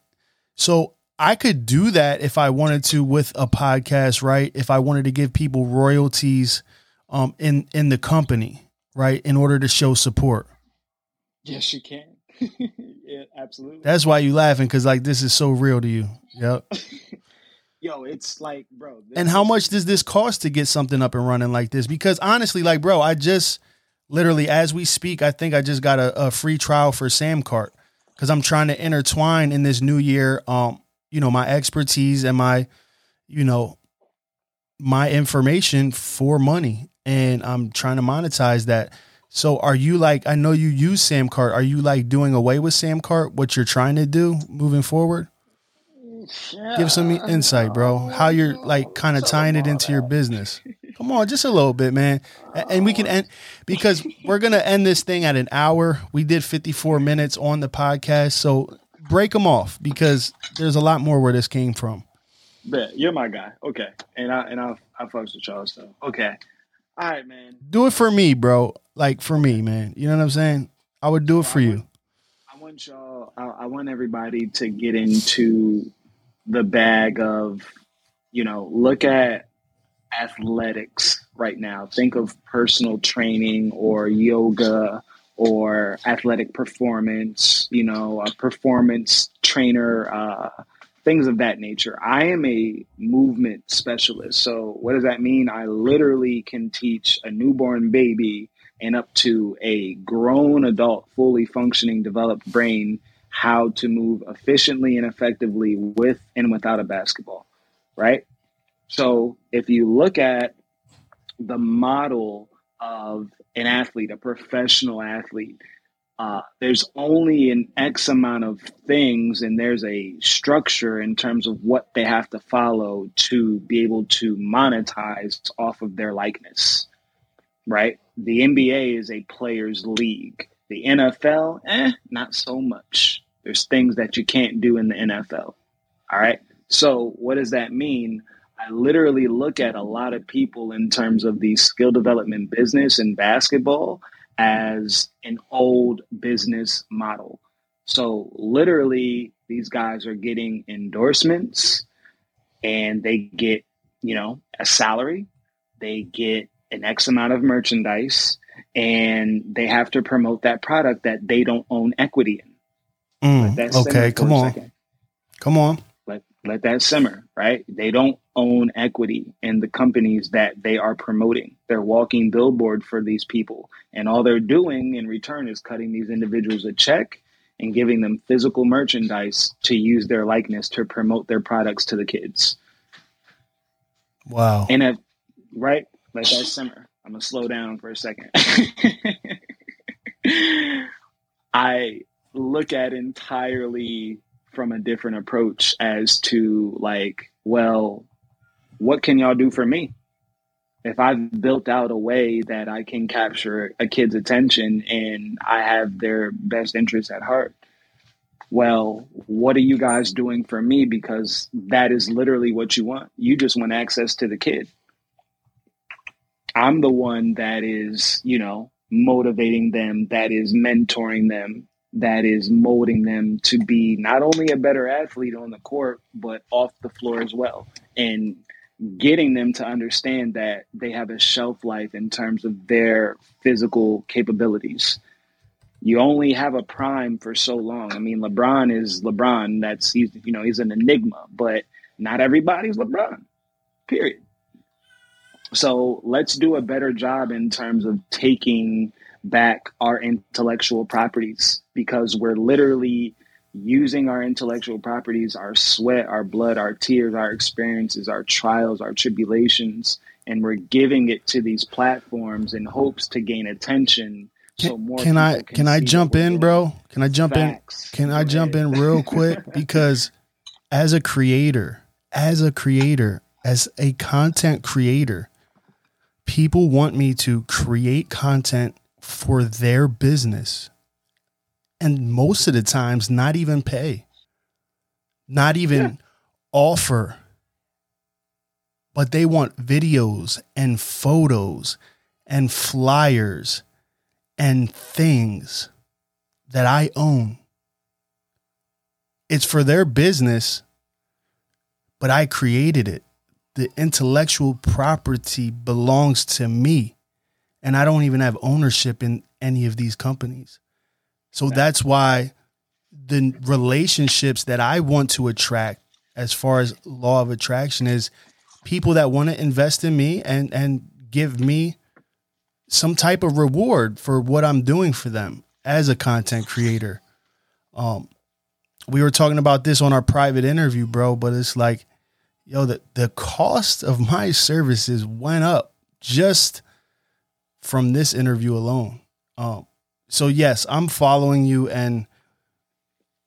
so i could do that if i wanted to with a podcast right? If i wanted to give people royalties um in in the company right? In order to show support. Yes, you can. absolutely. that's why you laughing because like this is so real to you yep Yo, it's like, bro. and how much does this cost to get something up and running like this because honestly like bro i just literally as we speak i think i just got a, a free trial for samcart because i'm trying to intertwine in this new year um you know my expertise and my you know my information for money and i'm trying to monetize that so are you like i know you use samcart are you like doing away with samcart what you're trying to do moving forward Give some insight, bro. How you're like kind of tying it into your business. Come on, just a little bit, man. And we can end because we're gonna end this thing at an hour. We did 54 minutes on the podcast, so break them off because there's a lot more where this came from. Bet you're my guy. Okay, and I and I I fucks with y'all. So okay, all right, man. Do it for me, bro. Like for me, man. You know what I'm saying? I would do it for you. I want y'all. I, I want everybody to get into the bag of, you know, look at athletics right now. Think of personal training or yoga or athletic performance. You know, a performance trainer. Uh, things of that nature. I am a movement specialist. So, what does that mean? I literally can teach a newborn baby and up to a grown adult, fully functioning, developed brain how to move efficiently and effectively with and without a basketball, right? So, if you look at the model of an athlete, a professional athlete, uh, there's only an X amount of things, and there's a structure in terms of what they have to follow to be able to monetize off of their likeness, right? The NBA is a players' league. The NFL, eh, not so much. There's things that you can't do in the NFL. All right. So, what does that mean? I literally look at a lot of people in terms of the skill development business and basketball as an old business model. So literally these guys are getting endorsements and they get, you know, a salary, they get an X amount of merchandise and they have to promote that product that they don't own equity in. Mm, Let that simmer okay, come on. second. Come on. Let let that simmer, right? They don't own equity in the companies that they are promoting. They're walking billboard for these people, and all they're doing in return is cutting these individuals a check and giving them physical merchandise to use their likeness to promote their products to the kids. Wow. And if right, let that simmer. I'm gonna slow down for a second. I look at entirely from a different approach as to like, well, what can y'all do for me? If I've built out a way that I can capture a kid's attention and I have their best interests at heart, well, what are you guys doing for me? Because that is literally what you want. You just want access to the kid. I'm the one that is, you know, motivating them, that is mentoring them, that is molding them to be not only a better athlete on the court, but off the floor as well. And getting them to understand that they have a shelf life in terms of their physical capabilities. You only have a prime for so long. I mean, LeBron is LeBron. That's he's you know he's an enigma, but not everybody's LeBron. Period. So let's do a better job in terms of taking back our intellectual properties because we're literally using our intellectual properties, our sweat, our blood, our tears, our experiences, our trials, our tribulations, and we're giving it to these platforms in hopes to gain attention. so more Can I people can I jump in, doing. bro? Can I jump Facts. in? Can I jump in real quick? Because as a creator, as a creator, as a content creator, people want me to create content for their business. And most of the times, not even pay, not even Yeah. offer, but they want videos and photos and flyers and things that I own. It's for their business, but I created it. The intellectual property belongs to me, and I don't even have ownership in any of these companies. So that's why the relationships that I want to attract, as far as law of attraction, is people that want to invest in me and and give me some type of reward for what I'm doing for them as a content creator. Um, we were talking about this on our private interview, bro, but it's like, yo, the, the cost of my services went up just from this interview alone. Um, so yes, I'm following you and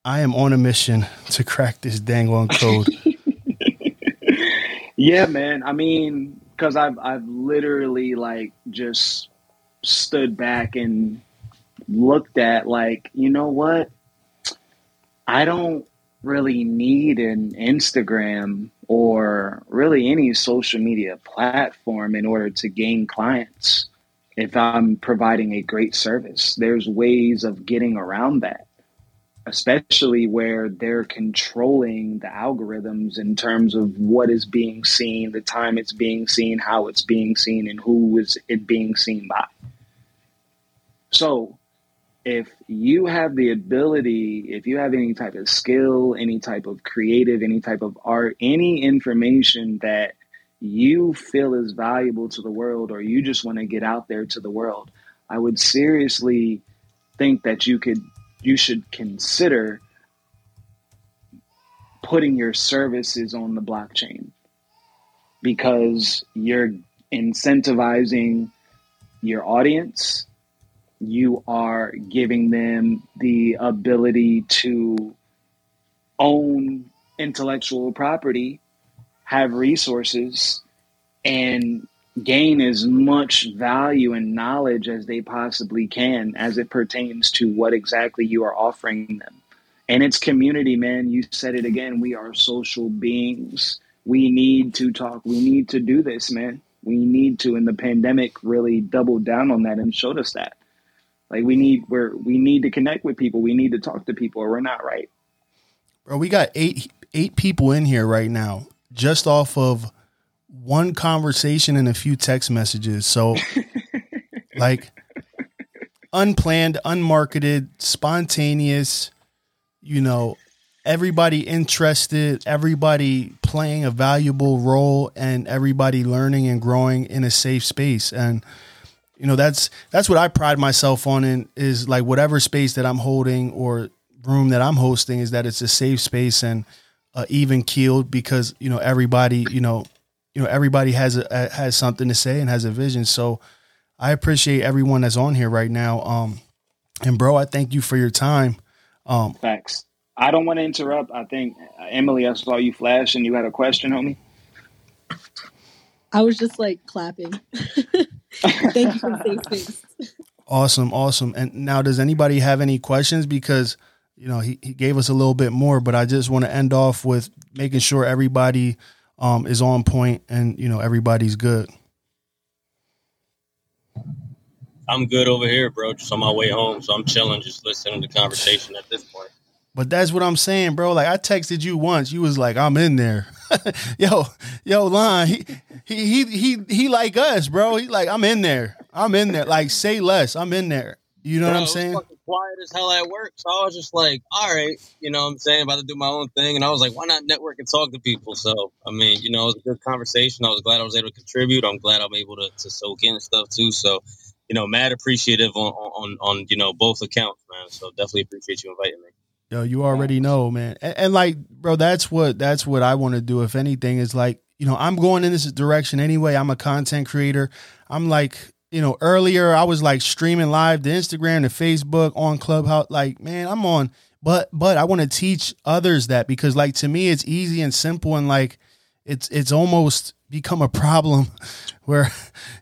I am on a mission to crack this dang on code. Yeah, man. I mean, because I've I've literally like just stood back and looked at like, you know what? I don't really need an Instagram or really any social media platform in order to gain clients if I'm providing a great service. There's ways of getting around that especially where they're controlling the algorithms in terms of what is being seen, the time it's being seen, how it's being seen, and who is it being seen by. So, if you have the ability, if you have any type of skill, any type of creative, any type of art, any information that you feel is valuable to the world, or you just want to get out there to the world, I would seriously think that you could you should consider putting your services on the blockchain because you're incentivizing your audience you are giving them the ability to own intellectual property have resources and gain as much value and knowledge as they possibly can as it pertains to what exactly you are offering them. And it's community, man. You said it again. We are social beings. We need to talk. We need to do this, man. We need to. And the pandemic really doubled down on that and showed us that. Like we need we're we need to connect with people. We need to talk to people or we're not right. Bro, we got eight eight people in here right now, just off of one conversation and a few text messages. So, like, unplanned, unmarketed, spontaneous, you know, everybody interested, everybody playing a valuable role, and everybody learning and growing in a safe space. And, you know, that's that's what I pride myself on in is like whatever space that I'm holding or room that I'm hosting is that it's a safe space and uh, even keeled because you know everybody you know you know everybody has a, has something to say and has a vision. So I appreciate everyone that's on here right now. Um, and bro, I thank you for your time. Um, Facts. I don't want to interrupt. I think uh, Emily, I saw you flash and you had a question, homie. I was just like clapping. thank you for the safe space. Awesome, awesome. And now, does anybody have any questions? Because you know he, he gave us a little bit more, but I just want to end off with making sure everybody um, is on point and you know everybody's good. I'm good over here, bro. Just on my way home, so I'm chilling, just listening to the conversation at this point. But that's what I'm saying, bro. Like I texted you once, you was like, "I'm in there." yo, yo, Lon, he, he, he, he, he like us, bro. He like, "I'm in there. I'm in there." Like, say less. I'm in there. You know bro, what I'm saying? quiet as hell at work. So I was just like, all right, you know what I'm saying, about to do my own thing. And I was like, why not network and talk to people? So, I mean, you know, it was a good conversation. I was glad I was able to contribute. I'm glad I'm able to, to soak in stuff too. So, you know, mad appreciative on, on, on, you know, both accounts, man. So definitely appreciate you inviting me. Yo, you already know, man. And, and like, bro, that's what, that's what I want to do. If anything is like, you know, I'm going in this direction anyway. I'm a content creator. I'm like, you know, earlier I was like streaming live to Instagram to Facebook on Clubhouse. Like, man, I'm on, but but I want to teach others that because like to me it's easy and simple and like it's it's almost become a problem where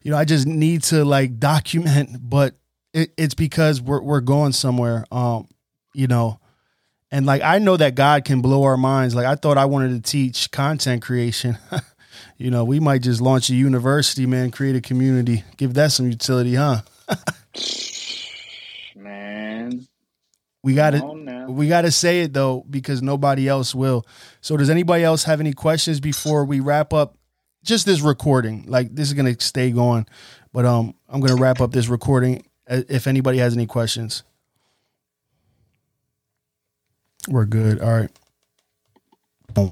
you know I just need to like document, but it, it's because we're we're going somewhere. Um, you know, and like I know that God can blow our minds. Like I thought I wanted to teach content creation. you know, we might just launch a university, man, create a community, give that some utility, huh? man, we got to we got to say it though because nobody else will. So, does anybody else have any questions before we wrap up? Just this recording, like this is gonna stay going, but um, I'm gonna wrap up this recording. Uh, if anybody has any questions, we're good. All right.